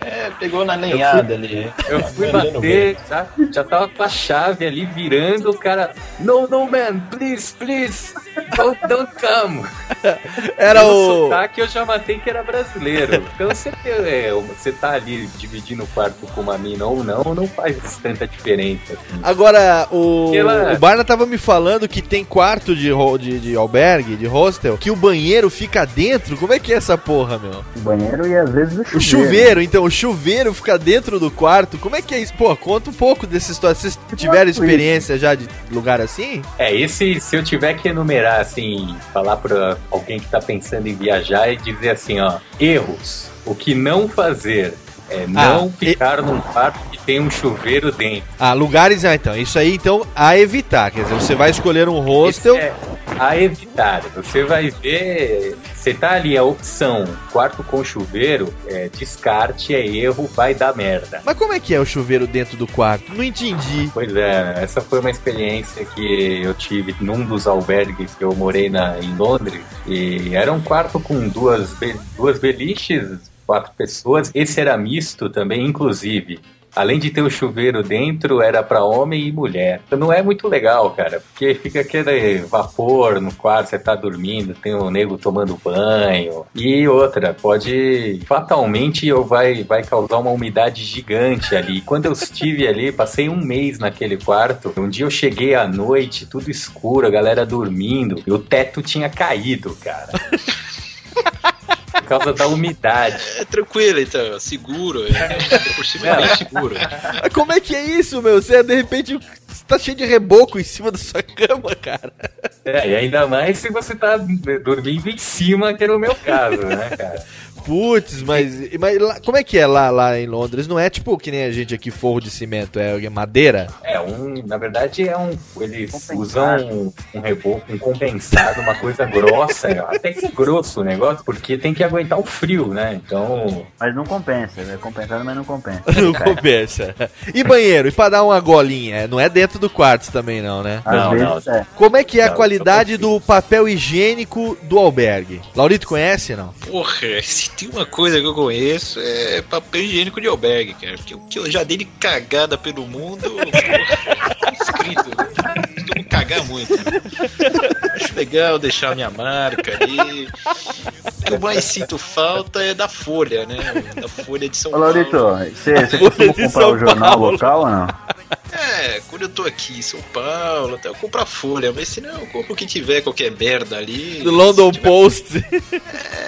É, pegou na lenhada ali. Eu fui bater, já, já tava com a chave ali virando, o cara. No, no, man, please, please, don't, don't come. Era o- sotaque eu já matei que era brasileiro. Então você, é, você tá ali dividindo o quarto com uma mina ou não, não faz tanta diferença. assim. Agora, o, Ela- o Barna tava me falando que tem quarto de, de, de albergue, de hostel, que o banheiro fica dentro. Como é que é essa porra, meu? O banheiro e às vezes o chuveiro. O chuveiro, então, o chuveiro fica dentro do quarto. Como é que é isso? Pô, conta um pouco dessa história. Vocês tiveram experiência já de lugar assim? É, esse, se eu tiver que enumerar, assim, falar pra alguém que tá pensando em viajar e dizer assim, ó, erros, o que não fazer é não ficar num quarto que tem um chuveiro dentro. Ah, lugares, ah, então. Isso aí, então, a evitar. Quer dizer, você vai escolher um hostel. É a evitar. Você vai ver, você tá ali a opção quarto com chuveiro, é, descarte, é erro, vai dar merda. Mas como é que é o chuveiro dentro do quarto? Não entendi. Pois é, essa foi uma experiência que eu tive num dos albergues que eu morei na, em Londres. E era um quarto com duas, duas beliches, quatro pessoas. Esse era misto também, inclusive. Além de ter o chuveiro dentro, era para homem e mulher. Não é muito legal, cara, porque fica aquele vapor no quarto, você tá dormindo, tem o nego tomando banho. E outra, pode fatalmente ou vai, vai causar uma umidade gigante ali. Quando eu estive ali, passei um mês naquele quarto. Um dia eu cheguei à noite, tudo escuro, a galera dormindo, e o teto tinha caído, cara. (laughs) Por causa da umidade. É tranquilo, então, seguro. É, por cima é bem seguro. Mas como é que é isso, meu? Você, de repente, tá cheio de reboco em cima da sua cama, cara. É, e ainda mais se você tá dormindo em cima, que era o meu caso, né, cara? (laughs) Putz, mas, mas lá- como é que é lá, lá em Londres? Não é tipo que nem a gente aqui, forro de cimento, é madeira? É, um, na verdade é um. Eles usam um, um reboco, um compensado, uma coisa grossa, até que grosso o negócio, porque tem que aguentar o frio, né? Então. Mas não compensa, é compensado, mas não compensa. (laughs) Não compensa. E banheiro? E pra dar uma golinha? Não é dentro do quarto também, não, né? Às Não, vezes não. é. Como é que é a Não, qualidade do papel higiênico do albergue? Laurito conhece, não? Porra, se tem uma coisa que eu conheço é papel higiênico de albergue, cara. Porque o que eu já dei de cagada pelo mundo, (laughs) escrito. Eu vou cagar muito. Acho legal deixar minha marca ali. O que eu mais sinto falta é da folha, né? Da folha de São Ô, Paulo. Laurito, você você costuma comprar o jornal local ou não? É, quando eu tô aqui em São Paulo, até eu compro a folha, mas se não, eu compro o que tiver, qualquer merda ali. Do London Post.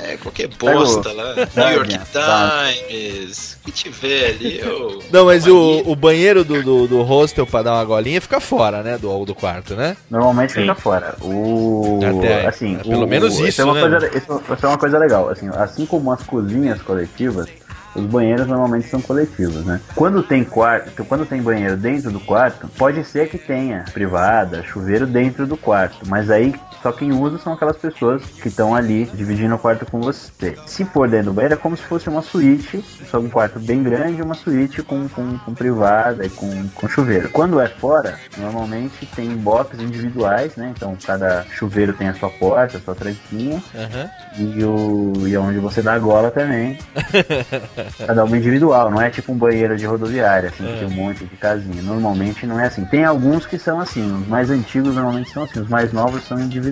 É, qualquer bosta lá. New York tá. Times, o que tiver ali, eu. Não, mas o, o banheiro do, do, do hostel pra dar uma golinha fica fora, né? Do, do quarto, né? Normalmente fica fora. O Até- assim, pelo o- menos isso isso, é uma né? coisa, isso, isso é uma coisa legal. Assim, assim como as cozinhas coletivas, os banheiros normalmente são coletivos, né? Quando tem quarto, quando tem banheiro dentro do quarto, pode ser que tenha privada, chuveiro dentro do quarto, mas aí só quem usa são aquelas pessoas que estão ali dividindo o quarto com você. Se for dentro do banheiro, é como se fosse uma suíte, só um quarto bem grande, uma suíte com, com, com privada e com, com chuveiro. Quando é fora, normalmente tem boxes individuais, né? Então cada chuveiro tem a sua porta, a sua tranquinha. E, o, e onde você dá a gola também. (laughs) Cada uma individual, não é tipo um banheiro de rodoviária, assim, que É. tem um monte de casinha. Normalmente não é assim. Tem alguns que são assim, os mais antigos normalmente são assim, os mais novos são individuais.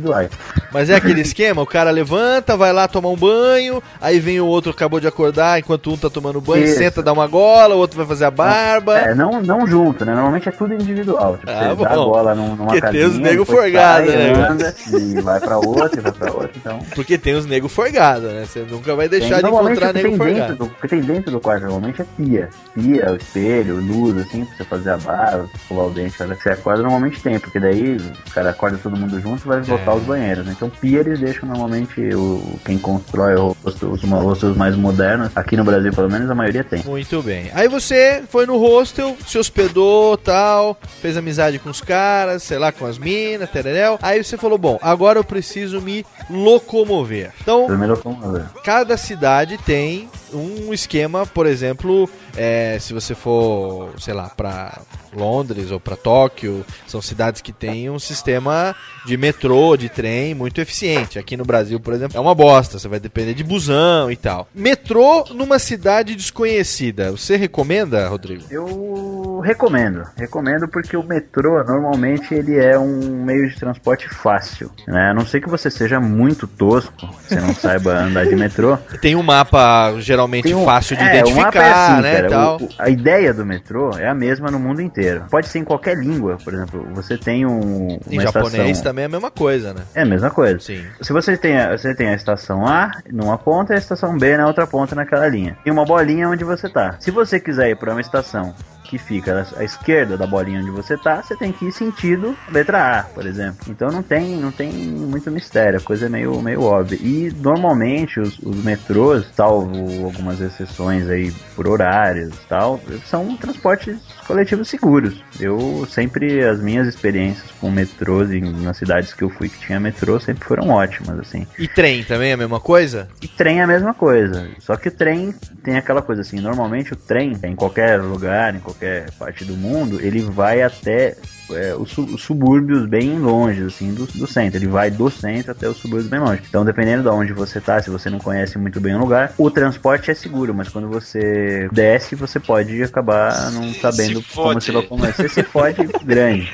Mas é aquele esquema, o cara levanta, vai lá tomar um banho, aí vem o outro acabou de acordar, enquanto um tá tomando banho, Isso. senta, dá uma gola, o outro vai fazer a barba. É, não, não junto, né? Normalmente é tudo individual. Tipo, Ah, você dá a bom. num- numa Porque tem casinha, os nego forgado, sai, né, anda, e vai pra outra, e vai pra outra, então... Porque tem os nego forgado, né? Você nunca vai deixar Tem, de encontrar que nego tem forgado. do, o que tem tem dentro do quarto normalmente é pia. Pia, o espelho, luz, assim, pra você fazer a barra, escovar o dente, hora que você acorda normalmente tem, porque daí o cara acorda todo mundo junto e vai voltar os banheiros. né? Então pia eles deixam normalmente o, quem constrói os, os, os, os mais modernos, aqui no Brasil pelo menos a maioria tem. Muito bem. Aí você foi no hostel, se hospedou, tal, fez amizade com os caras, sei lá, com as minas, tereréu. Aí você falou, bom, agora eu preciso me locomover. Então, locomover. cada cidade tem um esquema, por exemplo, é, se você for, sei lá, pra Londres ou pra Tóquio, são cidades que têm um sistema de metrô, de trem muito eficiente. Aqui no Brasil, por exemplo, é uma bosta, você vai depender de busão e tal. Metrô numa cidade desconhecida, você recomenda, Rodrigo? Eu recomendo, recomendo porque o metrô normalmente ele é um meio de transporte fácil, né? A não ser que você seja muito tosco, você não saiba andar de metrô. (laughs) Tem um mapa geralmente um- fácil de é, identificar, assim, né, cara, tal. o- o- a ideia do metrô é a mesma no mundo inteiro. Pode ser em qualquer língua, por exemplo, você tem um Em uma japonês estação... também é a mesma coisa, né? É a mesma coisa. Sim. Se você tem, a, você tem a estação A numa ponta e a estação B na outra ponta naquela linha. Tem uma bolinha onde você tá. Se você quiser ir para uma estação que fica à esquerda da bolinha onde você tá, você tem que ir sentido letra A, por exemplo. Então não tem, não tem muito mistério, a coisa é meio, meio óbvia. E normalmente os, os metrôs, salvo algumas exceções aí por horários e tal, são transportes coletivos seguros. Eu sempre, as minhas experiências com metrôs em, nas cidades que eu fui que tinha metrô sempre foram ótimas, assim. E trem também é a mesma coisa? E trem é a mesma coisa. Só que o trem tem aquela coisa assim, normalmente o trem, em qualquer lugar, em qualquer parte do mundo, ele vai até é, os, os subúrbios bem longe, assim, do, do centro. Ele vai do centro até os subúrbios bem longe. Então, dependendo de onde você tá, se você não conhece muito bem o lugar, o transporte é seguro, mas quando você desce, você pode acabar não sabendo como fode. se locomover. Você se fode (laughs) grande.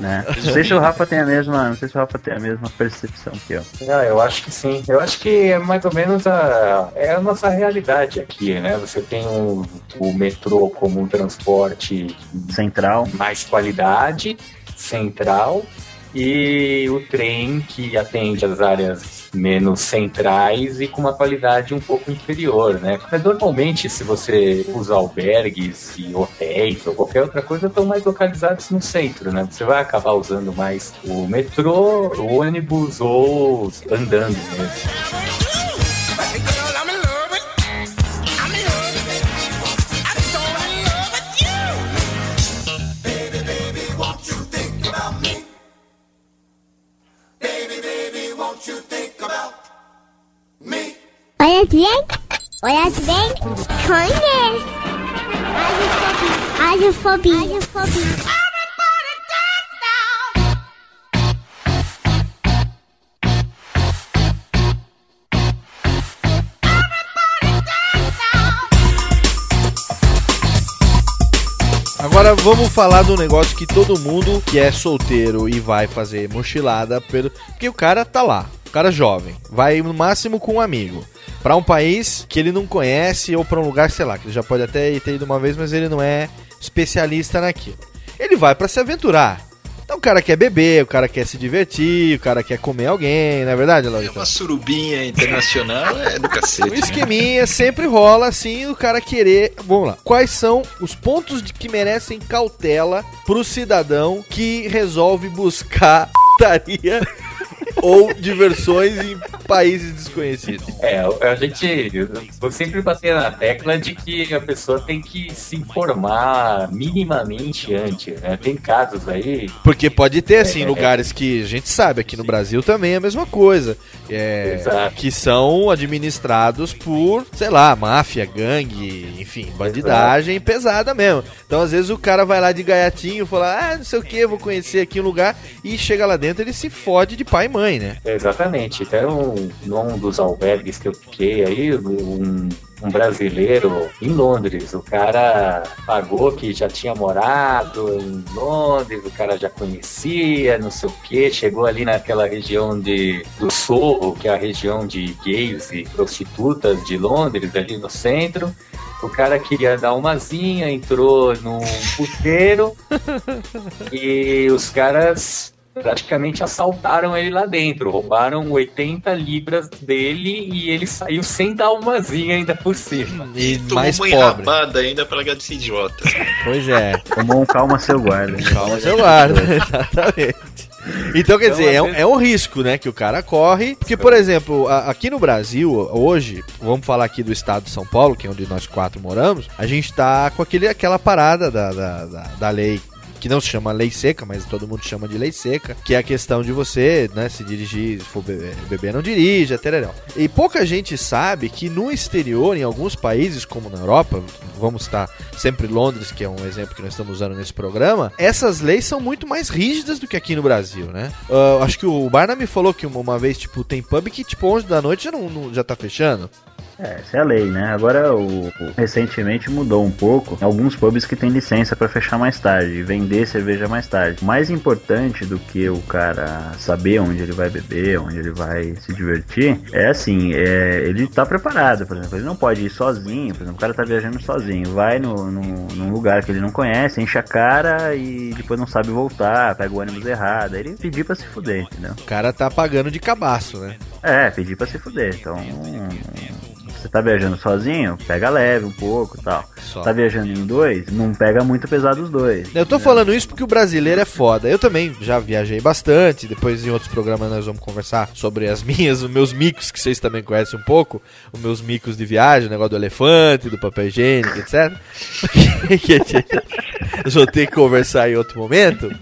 Né? Não sei se o Rafa tem a mesma, não sei se o Rafa tem a mesma percepção que eu. Não, eu acho que sim. Eu acho que é mais ou menos a, é a nossa realidade aqui, né? Você tem o, o metrô como um transporte central, mais qualidade, central, e o trem que atende as áreas menos centrais e com uma qualidade um pouco inferior, né? Mas normalmente, se você usa albergues e hotéis ou qualquer outra coisa, estão mais localizados no centro, né? Você vai acabar usando mais o metrô, o ônibus ou andando mesmo. Bem, olha bem, conhece. Radiofobia. Radiofobia. Agora vamos falar do negócio que todo mundo que é solteiro e vai fazer mochilada pelo. Porque o cara tá lá, o cara jovem, vai no máximo com um amigo. Pra um país que ele não conhece ou pra um lugar, sei lá, que ele já pode até ter ido uma vez, mas ele não é especialista naquilo. Ele vai pra se aventurar. Então o cara quer beber, o cara quer se divertir, o cara quer comer alguém, não é verdade, Laurita? Uma surubinha internacional é do cacete. O esqueminha sempre rola assim, o cara querer. Vamos lá. Quais são os pontos de que merecem cautela pro cidadão que resolve buscar (laughs) putaria ou diversões em países desconhecidos? É, a gente. Eu sempre passei na tecla de que a pessoa tem que se informar minimamente antes, né? Tem casos aí. Porque pode ter, assim, É. lugares que a gente sabe, aqui no Brasil também é a mesma coisa. É, Exato. que são administrados por, sei lá, máfia, gangue, enfim, bandidagem pesada mesmo. Então, às vezes, o cara vai lá de gaiatinho, fala, ah, não sei o que, vou conhecer aqui um lugar, e chega lá dentro ele se fode de pai e mãe, né? Exatamente. Até um, num dos albergues que eu fiquei aí, um, um brasileiro em Londres. O cara pagou que já tinha morado em Londres, o cara já conhecia, não sei o que. Chegou ali naquela região de, do Sorro, que é a região de gays e prostitutas de Londres, ali no centro. O cara queria dar uma zinha, entrou num puteiro (laughs) e os caras praticamente assaltaram ele lá dentro, roubaram 80 libras dele e ele saiu sem dar umazinha ainda por cima. E Tomou mais uma pobre. enrabada ainda largar desse idiota. Pois é. Tomou um calma seu guarda. Calma seu guarda, (laughs) exatamente. Então, quer Então, dizer, é um, é um risco, né, que o cara corre. Porque, por exemplo, a- aqui no Brasil, hoje, vamos falar aqui do estado de São Paulo, que é onde nós quatro moramos, a gente tá com aquele, aquela parada da, da, da, da lei que não se chama lei seca, mas todo mundo chama de lei seca, que é a questão de você, né, se dirigir, se for beber, beber não dirija, tererão. E pouca gente sabe que no exterior, em alguns países, como na Europa, vamos estar sempre Londres, que é um exemplo que nós estamos usando nesse programa, essas leis são muito mais rígidas do que aqui no Brasil, né? Ah, acho que o Barna me falou que uma, uma vez, tipo, tem pub que, tipo, 11 da noite já, não, não- já tá fechando. É, essa é a lei, né? Agora, o, o- recentemente mudou um pouco. Alguns pubs que têm licença pra fechar mais tarde, e vender cerveja mais tarde. Mais importante do que o cara saber onde ele vai beber, onde ele vai se divertir, é assim, é, ele tá preparado, por exemplo. Ele não pode ir sozinho, por exemplo, o cara tá viajando sozinho, vai no, no- num lugar que ele não conhece, enche a cara e depois não sabe voltar, pega o ônibus errado. Aí ele pedir pra se fuder, entendeu? O cara tá pagando de cabaço, né? É, pedir pra se fuder. Então, você tá viajando sozinho, pega leve um pouco e tal. Só. Tá viajando em dois, não pega muito pesado os dois. Eu tô falando isso porque o brasileiro é foda. Eu também já viajei bastante. Depois em outros programas nós vamos conversar sobre as (laughs) minhas, os meus micos, que vocês também conhecem um pouco. Os meus micos de viagem, o negócio do elefante, do papel higiênico, etc. Eu vou ter que conversar em outro momento.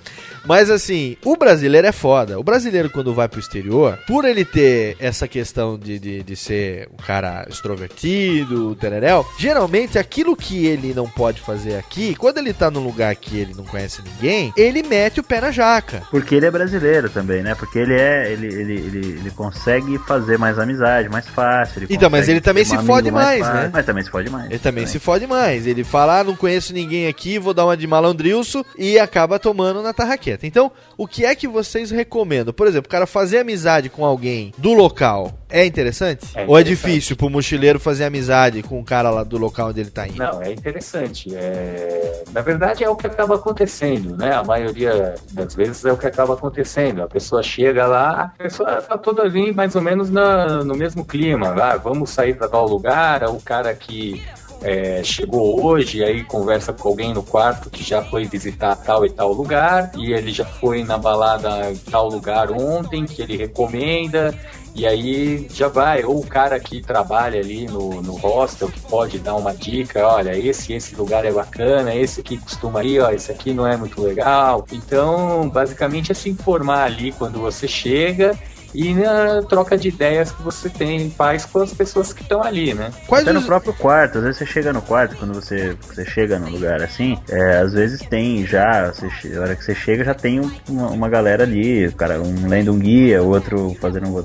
Mas assim, o brasileiro é foda. O brasileiro, quando vai pro exterior, por ele ter essa questão de, de, de ser um cara extrovertido, tereréu, geralmente aquilo que ele não pode fazer aqui, quando ele tá num lugar que ele não conhece ninguém, ele mete o pé na jaca. Porque ele é brasileiro também, né? Porque ele é. Ele, ele, ele, ele consegue fazer mais amizade, mais fácil. Então, mas ele também se um fode mais, fácil, né? Mas também se fode mais. Ele também se fode mais. Ele fala, ah, não conheço ninguém aqui, vou dar uma de malandrilso e acaba tomando na tarraqueta. Então, o que é que vocês recomendam? Por exemplo, o cara fazer amizade com alguém do local é interessante? É Ou é interessante. difícil pro mochileiro fazer amizade com o cara lá do local onde ele tá indo? Não, é interessante. É... Na verdade, é o que acaba acontecendo, né? A maioria das vezes é o que acaba acontecendo. A pessoa chega lá, a pessoa tá toda ali mais ou menos na- no mesmo clima. Ah, vamos sair para tal lugar. O cara que é, chegou hoje, aí conversa com alguém no quarto que já foi visitar tal e tal lugar, e ele já foi na balada em tal lugar ontem, que ele recomenda. E aí já vai, ou o cara que trabalha ali no, no hostel que pode dar uma dica, olha, esse esse lugar é bacana, esse aqui costuma ir, ó, esse aqui não é muito legal. Então, basicamente é se informar ali quando você chega e na troca de ideias que você tem, faz com as pessoas que estão ali, né? Até no próprio quarto, às vezes você chega no quarto, quando você, você chega num lugar assim, é, às vezes tem já, você, a hora que você chega já tem um- uma, uma galera ali, o cara, um lendo um guia, o outro fazendo um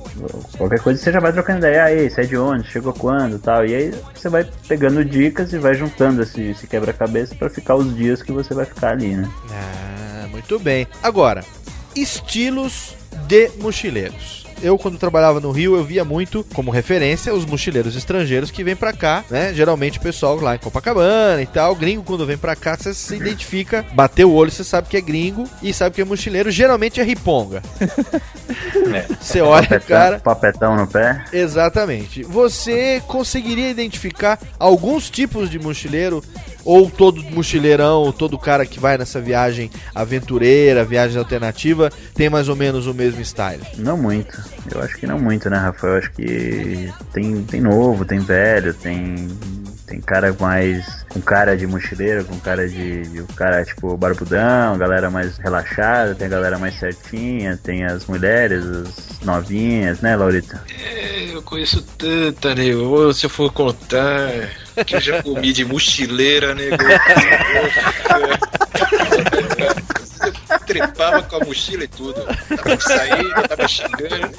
qualquer coisa, você já vai trocando ideia, ah, aí, você é de onde, chegou quando tal, e aí você vai pegando dicas e vai juntando esse, esse quebra-cabeça pra ficar os dias que você vai ficar ali, né? Ah, muito bem. Agora, estilos de mochileiros. Eu, quando trabalhava no Rio, eu via muito como referência os mochileiros estrangeiros que vêm pra cá, né? Geralmente o pessoal lá em Copacabana e tal. Gringo, quando vem pra cá, você se identifica, bateu o olho, você sabe que é gringo e sabe que é mochileiro. Geralmente é riponga. Você olha o Papetão- cara. Papetão no pé. Exatamente. Você conseguiria identificar alguns tipos de mochileiro? Ou todo mochileirão, ou todo cara que vai nessa viagem aventureira, viagem alternativa, tem mais ou menos o mesmo style? Não muito. Eu acho que não muito, né, Rafael? Eu acho que tem, tem novo, tem velho, tem. Tem cara mais. com cara de mochileiro, com cara de. de um cara tipo barbudão, galera mais relaxada, tem a galera mais certinha, tem as mulheres, as novinhas, né, Laurita? Eu conheço tanta, nego. Se eu for contar que eu já comi de mochileira, nego. (laughs) Eu trepava com a mochila e tudo. Tava de saída, tava chegando.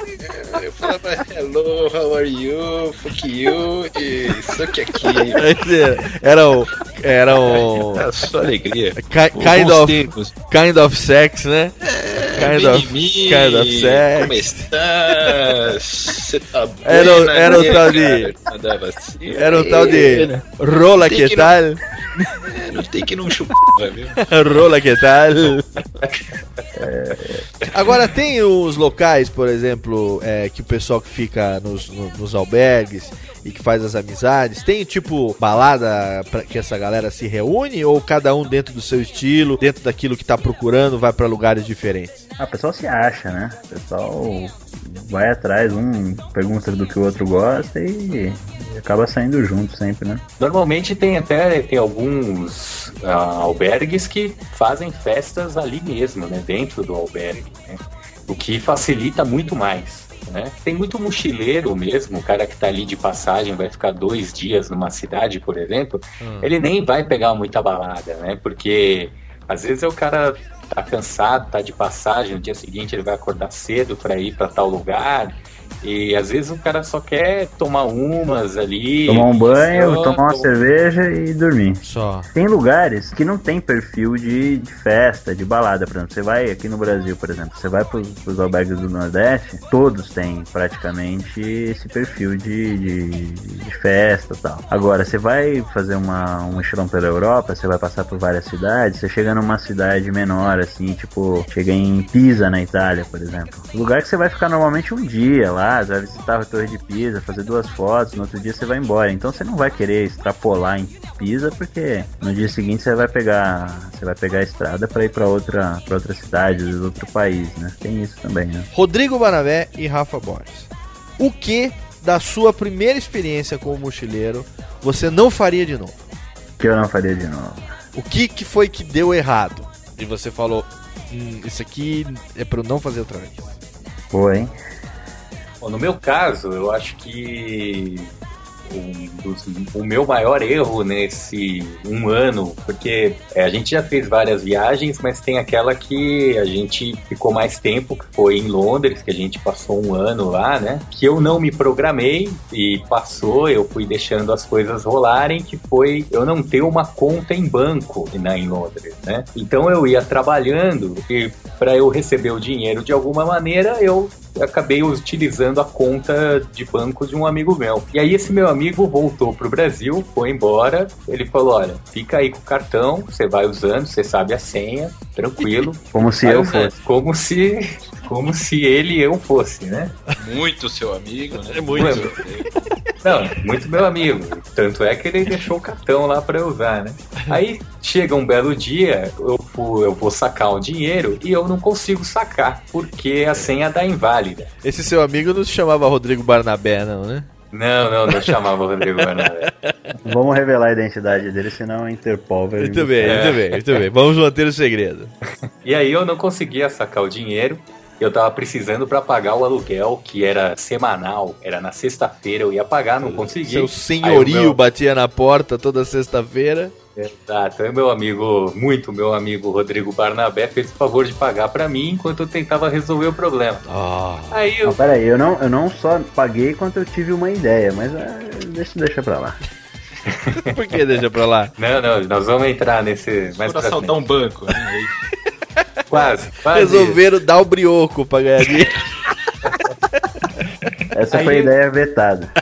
Eu falava, hello, how are you? Fuck you. E suck aqui. Era o. Era o. É só alegria. Ki- Kind of, tempos. kind of sex, né? kind, Vem of, mim, kind of sex. Como estás? Você tá Era o- buena, era o né, tal de- assim. Era um tal de rola Tem que que tal? É, não tem que não chupar, viu? (laughs) Rola que tal? (laughs) Agora tem os locais, por exemplo, é, que o pessoal que fica nos, no- nos albergues e que faz as amizades, tem tipo balada pra que essa galera se reúne ou cada um dentro do seu estilo, dentro daquilo que tá procurando, vai pra lugares diferentes? Ah, o pessoal se acha, né? O pessoal vai atrás, um pergunta do que o outro gosta e, acaba saindo junto sempre, né? Normalmente tem até tem alguns ah, albergues que fazem festas ali mesmo, né? Dentro do albergue, né? O que facilita muito mais. Né? Tem muito mochileiro mesmo, o cara que tá ali de passagem, vai ficar dois dias numa cidade, por exemplo, ele nem vai pegar muita balada, né? Porque às vezes é o cara tá cansado, tá de passagem, no dia seguinte ele vai acordar cedo para ir para tal lugar. E às vezes o cara só quer tomar umas ali. Tomar um banho, só tomar uma tom- cerveja e dormir. Só. Tem lugares que não tem perfil de, de festa, de balada, por exemplo. Você vai aqui no Brasil, por exemplo, você vai pros, pros albergues do Nordeste, todos têm praticamente esse perfil de, de, de festa e tal. Agora, você vai fazer uma, um estilão pela Europa, você vai passar por várias cidades, você chega numa cidade menor, assim, tipo, chega em Pisa, na Itália, por exemplo. Lugar que você vai ficar normalmente um dia lá, vai visitar a Torre de Pisa, fazer duas fotos, no outro dia você vai embora. Então você não vai querer extrapolar em Pisa, porque no dia seguinte você vai pegar, você vai pegar a estrada para ir para outra, para outra cidade, outro país, né? Tem isso também, né? Rodrigo Banabé e Rafa Borges. O que da sua primeira experiência como mochileiro você não faria de novo? Que eu não faria de novo. O que, que foi que deu errado? E você falou, hum, isso aqui é pra eu não fazer outra vez. Pô, hein? Bom, no meu caso, eu acho que um dos- o meu maior erro nesse um ano, porque é, a gente já fez várias viagens, mas tem aquela que a gente ficou mais tempo, que foi em Londres, que a gente passou um ano lá, né? Que eu não me programei e passou, eu fui deixando as coisas rolarem, que foi eu não ter uma conta em banco na, em Londres, né? Então eu ia trabalhando e para eu receber o dinheiro de alguma maneira, eu acabei utilizando a conta de banco de um amigo meu. E aí esse meu amigo voltou pro Brasil, foi embora, ele falou, olha, fica aí com o cartão, você vai usando, você sabe a senha, tranquilo. Como se eu fosse. Como se, como se ele e eu fosse, né? Muito seu amigo, né? É muito. Não, muito meu amigo. Tanto é que ele deixou o cartão lá pra eu usar, né? Aí chega um belo dia, eu, fu- eu vou sacar um dinheiro e eu não consigo sacar, porque a senha tá inválida. Esse seu amigo não se chamava Rodrigo Barnabé, não, né? Não, não, não chamava Rodrigo Barnabé. Vamos revelar a identidade dele, senão a Interpol vai Muito bem, muito bem, muito bem. Vamos manter o segredo. E aí eu não conseguia sacar o dinheiro. Eu tava precisando pra pagar o aluguel, que era semanal, era na sexta-feira, eu ia pagar, não consegui. Seu senhorio meu- batia na porta toda sexta-feira. Exato. Aí meu amigo, muito meu amigo Rodrigo Barnabé fez o favor de pagar pra mim enquanto eu tentava resolver o problema. Aí eu Não, pera aí, eu não, eu não só paguei quanto eu tive uma ideia, mas é, deixa, deixa pra lá. (laughs) Por que deixa pra lá? Não, não, nós vamos entrar nesse pra assaltar um banco. Né? Quase, quase. Resolveram dar o brioco pra ganhar dinheiro. (laughs) Essa Aí foi a ideia vetada.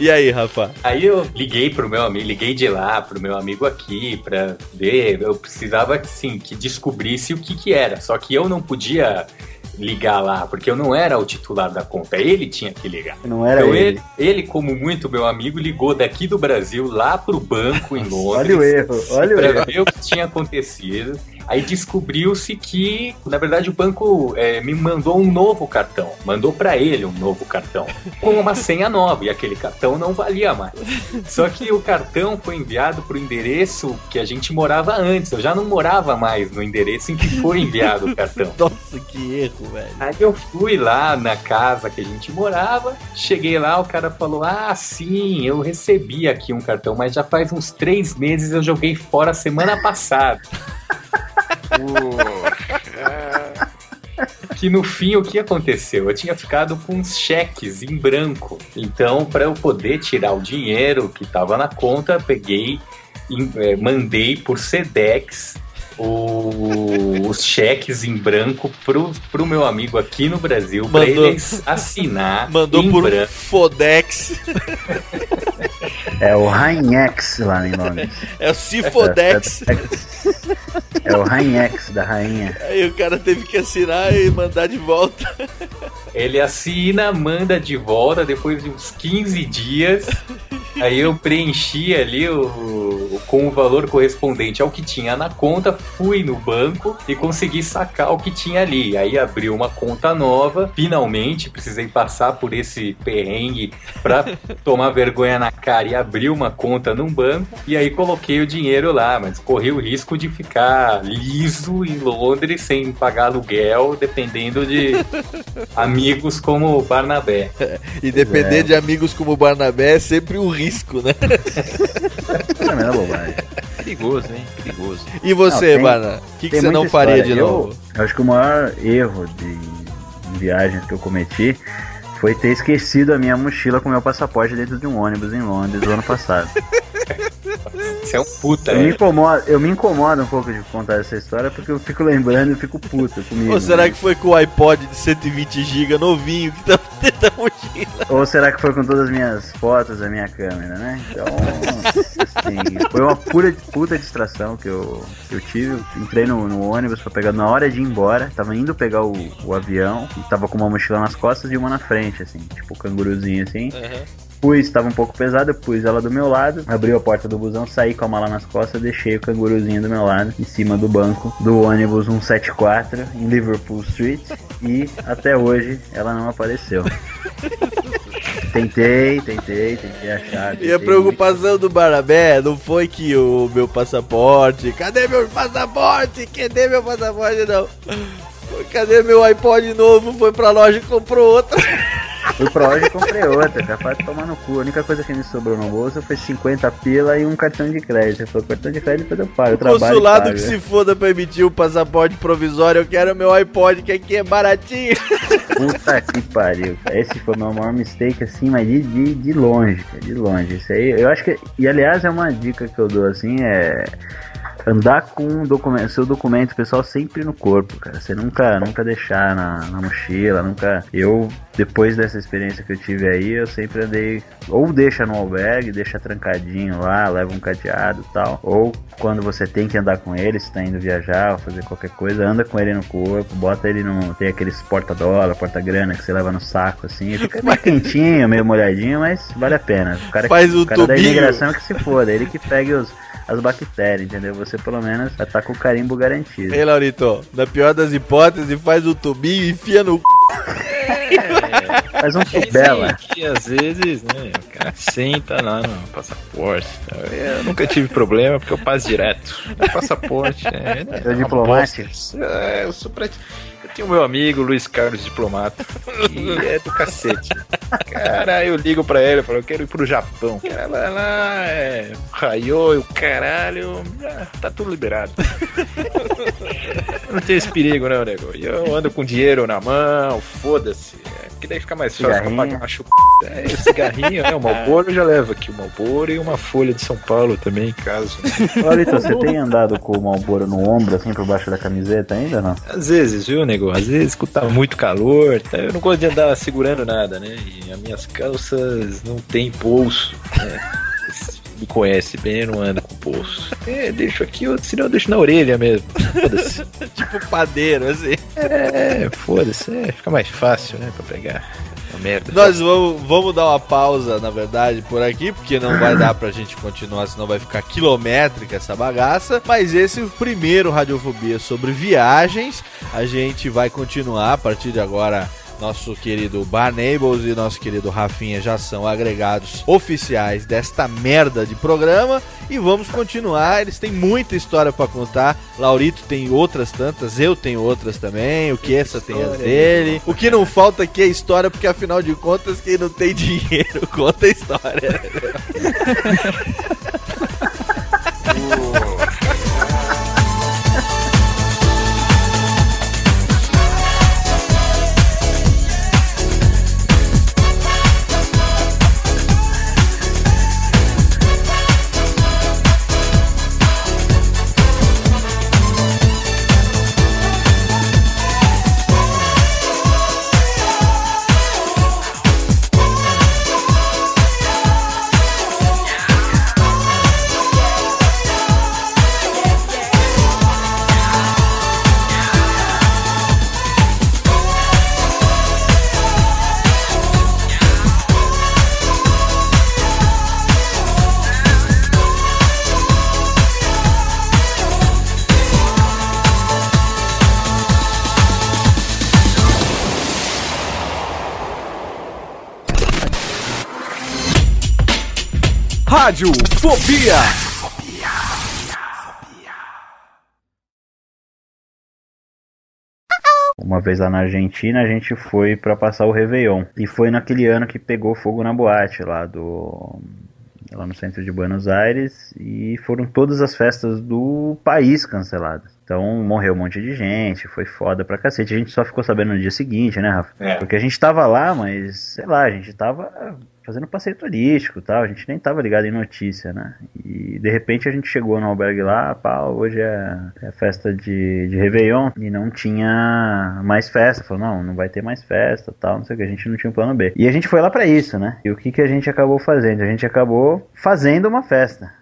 E aí, Rafa? Aí eu liguei pro meu amigo, liguei de lá pro meu amigo aqui pra ver. Eu precisava assim que descobrisse o que que era. Só que eu não podia ligar lá, porque eu não era o titular da conta. Ele tinha que ligar. Não era então ele. ele. Ele, como muito meu amigo, ligou daqui do Brasil lá pro banco em Londres. Olha o erro, olha o pra erro. ver o que tinha acontecido. Aí descobriu-se que, na verdade, o banco é, me mandou um novo cartão. Mandou pra ele um novo cartão. Com uma senha nova. E aquele cartão não valia mais. Só que o cartão foi enviado pro endereço que a gente morava antes. Eu já não morava mais no endereço em que foi enviado o cartão. (laughs) Nossa, que erro, velho. Aí eu fui lá na casa que a gente morava, cheguei lá, o cara falou: Ah, sim, eu recebi aqui um cartão, mas já faz uns três meses eu joguei fora semana passada. Que no fim o que aconteceu? Eu tinha ficado com uns cheques em branco. Então, para eu poder tirar o dinheiro que estava na conta, peguei eh, mandei por Sedex o- os cheques em branco pro, pro meu amigo aqui no Brasil, Mandou- ele assinar Mandou em por um branco. Fodex. É o Rainhex lá em Londres. É o Cifodex. É o Rainhex da rainha. Aí o cara teve que assinar e mandar de volta. Ele assina, manda de volta depois de uns 15 dias. Aí eu preenchi ali o, o- com o valor correspondente ao que tinha na conta, fui no banco e consegui sacar o que tinha ali. Aí abri uma conta nova. Finalmente precisei passar por esse perrengue pra (laughs) tomar vergonha na cara e abrir uma conta num banco. E aí coloquei o dinheiro lá, mas corri o risco de ficar liso em Londres sem pagar aluguel, dependendo de (laughs) amigos como o Barnabé. E depender de amigos como o Barnabé é sempre um risco, né? (laughs) Não, é bobagem. Perigoso, hein? Perigoso. E você, Não, tem- Barna? O que, que você não faria história. de Eu- novo? Eu acho que o maior erro de, de viagens que eu cometi foi ter esquecido a minha mochila com meu passaporte dentro de um ônibus em Londres no ano passado. (laughs) Você é um puta, Eu me, né? incomodo, eu me incomodo um pouco de contar essa história porque eu fico lembrando e fico puto comigo. Ou será né? que foi com o iPod de 120 GB novinho que tá dentro da mochila? Ou será que foi com todas as minhas fotos da minha câmera, né? Então, assim, foi uma pura puta distração que eu, que eu tive. Entrei no, no ônibus pra pegar na hora de ir embora. Tava indo pegar o, o avião e tava com uma mochila nas costas e uma na frente, assim, tipo um canguruzinho assim. Pus, estava um pouco pesado, eu pus ela do meu lado, abri a porta do busão, saí com a mala nas costas, deixei o canguruzinho do meu lado, em cima do banco do ônibus 174 em Liverpool Street e até hoje ela não apareceu. (laughs) tentei, tentei, tentei achar. E a tentei preocupação do Barnabé não foi que o meu passaporte. Cadê meu passaporte? Cadê meu passaporte? Não. Foi, Cadê meu iPod novo? Foi pra loja e comprou outro. Fui pra loja e comprei outra, capaz de tomar no cu. A única coisa que me sobrou no bolso foi 50 pila e um cartão de crédito. Falei, cartão de crédito depois eu pago. O trabalho consulado pago. que se foda pra emitir o passaporte provisório. Eu quero meu iPod, que aqui é baratinho. Puta que pariu. Esse foi o meu maior mistake, assim, mas de, de, de longe, cara, de longe. Isso aí, eu acho que. E aliás, é uma dica que eu dou, assim, é. Andar com o documento, seu documento pessoal sempre no corpo, cara. Você nunca, nunca deixar na, na mochila, nunca. Eu, depois dessa experiência que eu tive aí, eu sempre andei. Ou deixa no albergue, deixa trancadinho lá, leva um cadeado e tal. Ou quando você tem que andar com ele, se tá indo viajar ou fazer qualquer coisa, anda com ele no corpo, bota ele no. Tem aqueles porta-dólar, porta-grana que você leva no saco, assim. Fica meio quentinho, meio molhadinho, mas vale a pena. O cara, Faz o o cara da imigração que se foda, ele que pegue os, as bactérias, entendeu? Você pelo menos já tá com o carimbo garantido. Ei, Laurito, na pior das hipóteses, faz o tubinho e enfia no. Faz um tubela. que às vezes, né, o cara senta lá no passaporte. tal. Eu nunca tive problema porque eu passo direto. Meu passaporte é. É uma diplomático? É, eu sou prati... Eu tenho meu amigo Luiz Carlos Diplomata, que é do cacete. Cara, eu ligo pra ele, eu falo, eu quero ir pro Japão. Cara, lá, lá é raiô e o caralho, ah, tá tudo liberado. Não tem esse perigo, não, nego. E eu ando com dinheiro na mão, foda-se. É, que daí fica mais fácil pra pagar uma chupada. É, o cigarrinho, é, o Malboro eu já levo aqui. O Malboro e uma folha de São Paulo também, em caso. Olha, então, você tem andado com o Malboro no ombro, assim, por baixo da camiseta ainda não? Às vezes, viu, nego? Às vezes, tá muito calor, tá? eu não gosto de andar segurando nada, né? E as minhas calças não tem bolso, né? (laughs) Você Me conhece bem, eu não ando com bolso. É, deixo aqui, senão eu deixo na orelha mesmo. Foda-se. (laughs) tipo padeiro, assim. É, foda-se, é, fica mais fácil, né, pra pegar. Merda. Nós vamos, vamos dar uma pausa, na verdade, por aqui, porque não vai dar pra gente continuar, senão vai ficar quilométrica essa bagaça. Mas esse é primeiro Radiofobia sobre viagens. A gente vai continuar a partir de agora. Nosso querido Barnables e nosso querido Rafinha já são agregados oficiais desta merda de programa. E vamos continuar. Eles têm muita história pra contar. Laurito tem outras tantas, eu tenho outras também. O que essa tem as dele. O que não falta aqui é história, porque afinal de contas, quem não tem dinheiro (laughs) conta a história. (laughs) (laughs) Rádio Fobia. Uma vez lá na Argentina, a gente foi pra passar o Réveillon. E foi naquele ano que pegou fogo na boate lá do. lá no centro de Buenos Aires. E foram todas as festas do país canceladas. Então morreu um monte de gente, foi foda pra cacete. A gente só ficou sabendo no dia seguinte, né, Rafa? É. Porque a gente tava lá, mas sei lá, a gente tava fazendo passeio turístico tal, a gente nem tava ligado em notícia, né? E de repente a gente chegou no albergue lá, pá, hoje é, é festa de, de Réveillon e não tinha mais festa. Falou, não, não vai ter mais festa tal, não sei o que, a gente não tinha um plano B. E a gente foi lá pra isso, né? E o que, que a gente acabou fazendo? A gente acabou fazendo uma festa.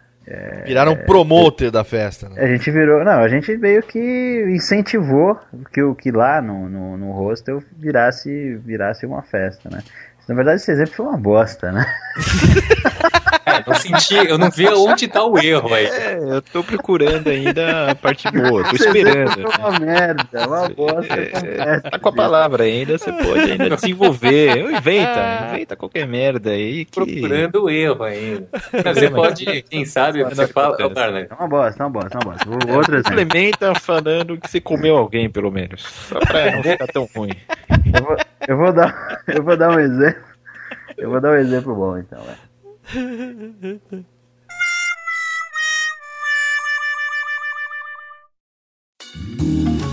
Viraram um promoter da festa. Né? A gente virou. Não, a gente meio que incentivou que o que lá no, no, no hostel virasse, virasse uma festa, né? Na verdade, esse exemplo foi uma bosta, né? (laughs) É, não senti, eu não vi onde tá o erro aí. É, eu tô procurando ainda a parte boa, tô esperando. Foi uma merda, uma bosta. É, tá com a palavra ainda, você pode ainda desenvolver. Inventa, inventa qualquer merda aí. Que... Procurando o erro ainda. Mas você pode, quem sabe, você fala. Carlos, É uma bosta, é uma bosta, é uma bosta. Vou- Outro exemplo. Complementa falando que você comeu alguém, pelo menos. Só pra não ficar tão ruim. Eu vou, eu vou dar, (laughs) eu vou dar um exemplo. Eu vou dar um exemplo bom, então. é. thank (laughs) you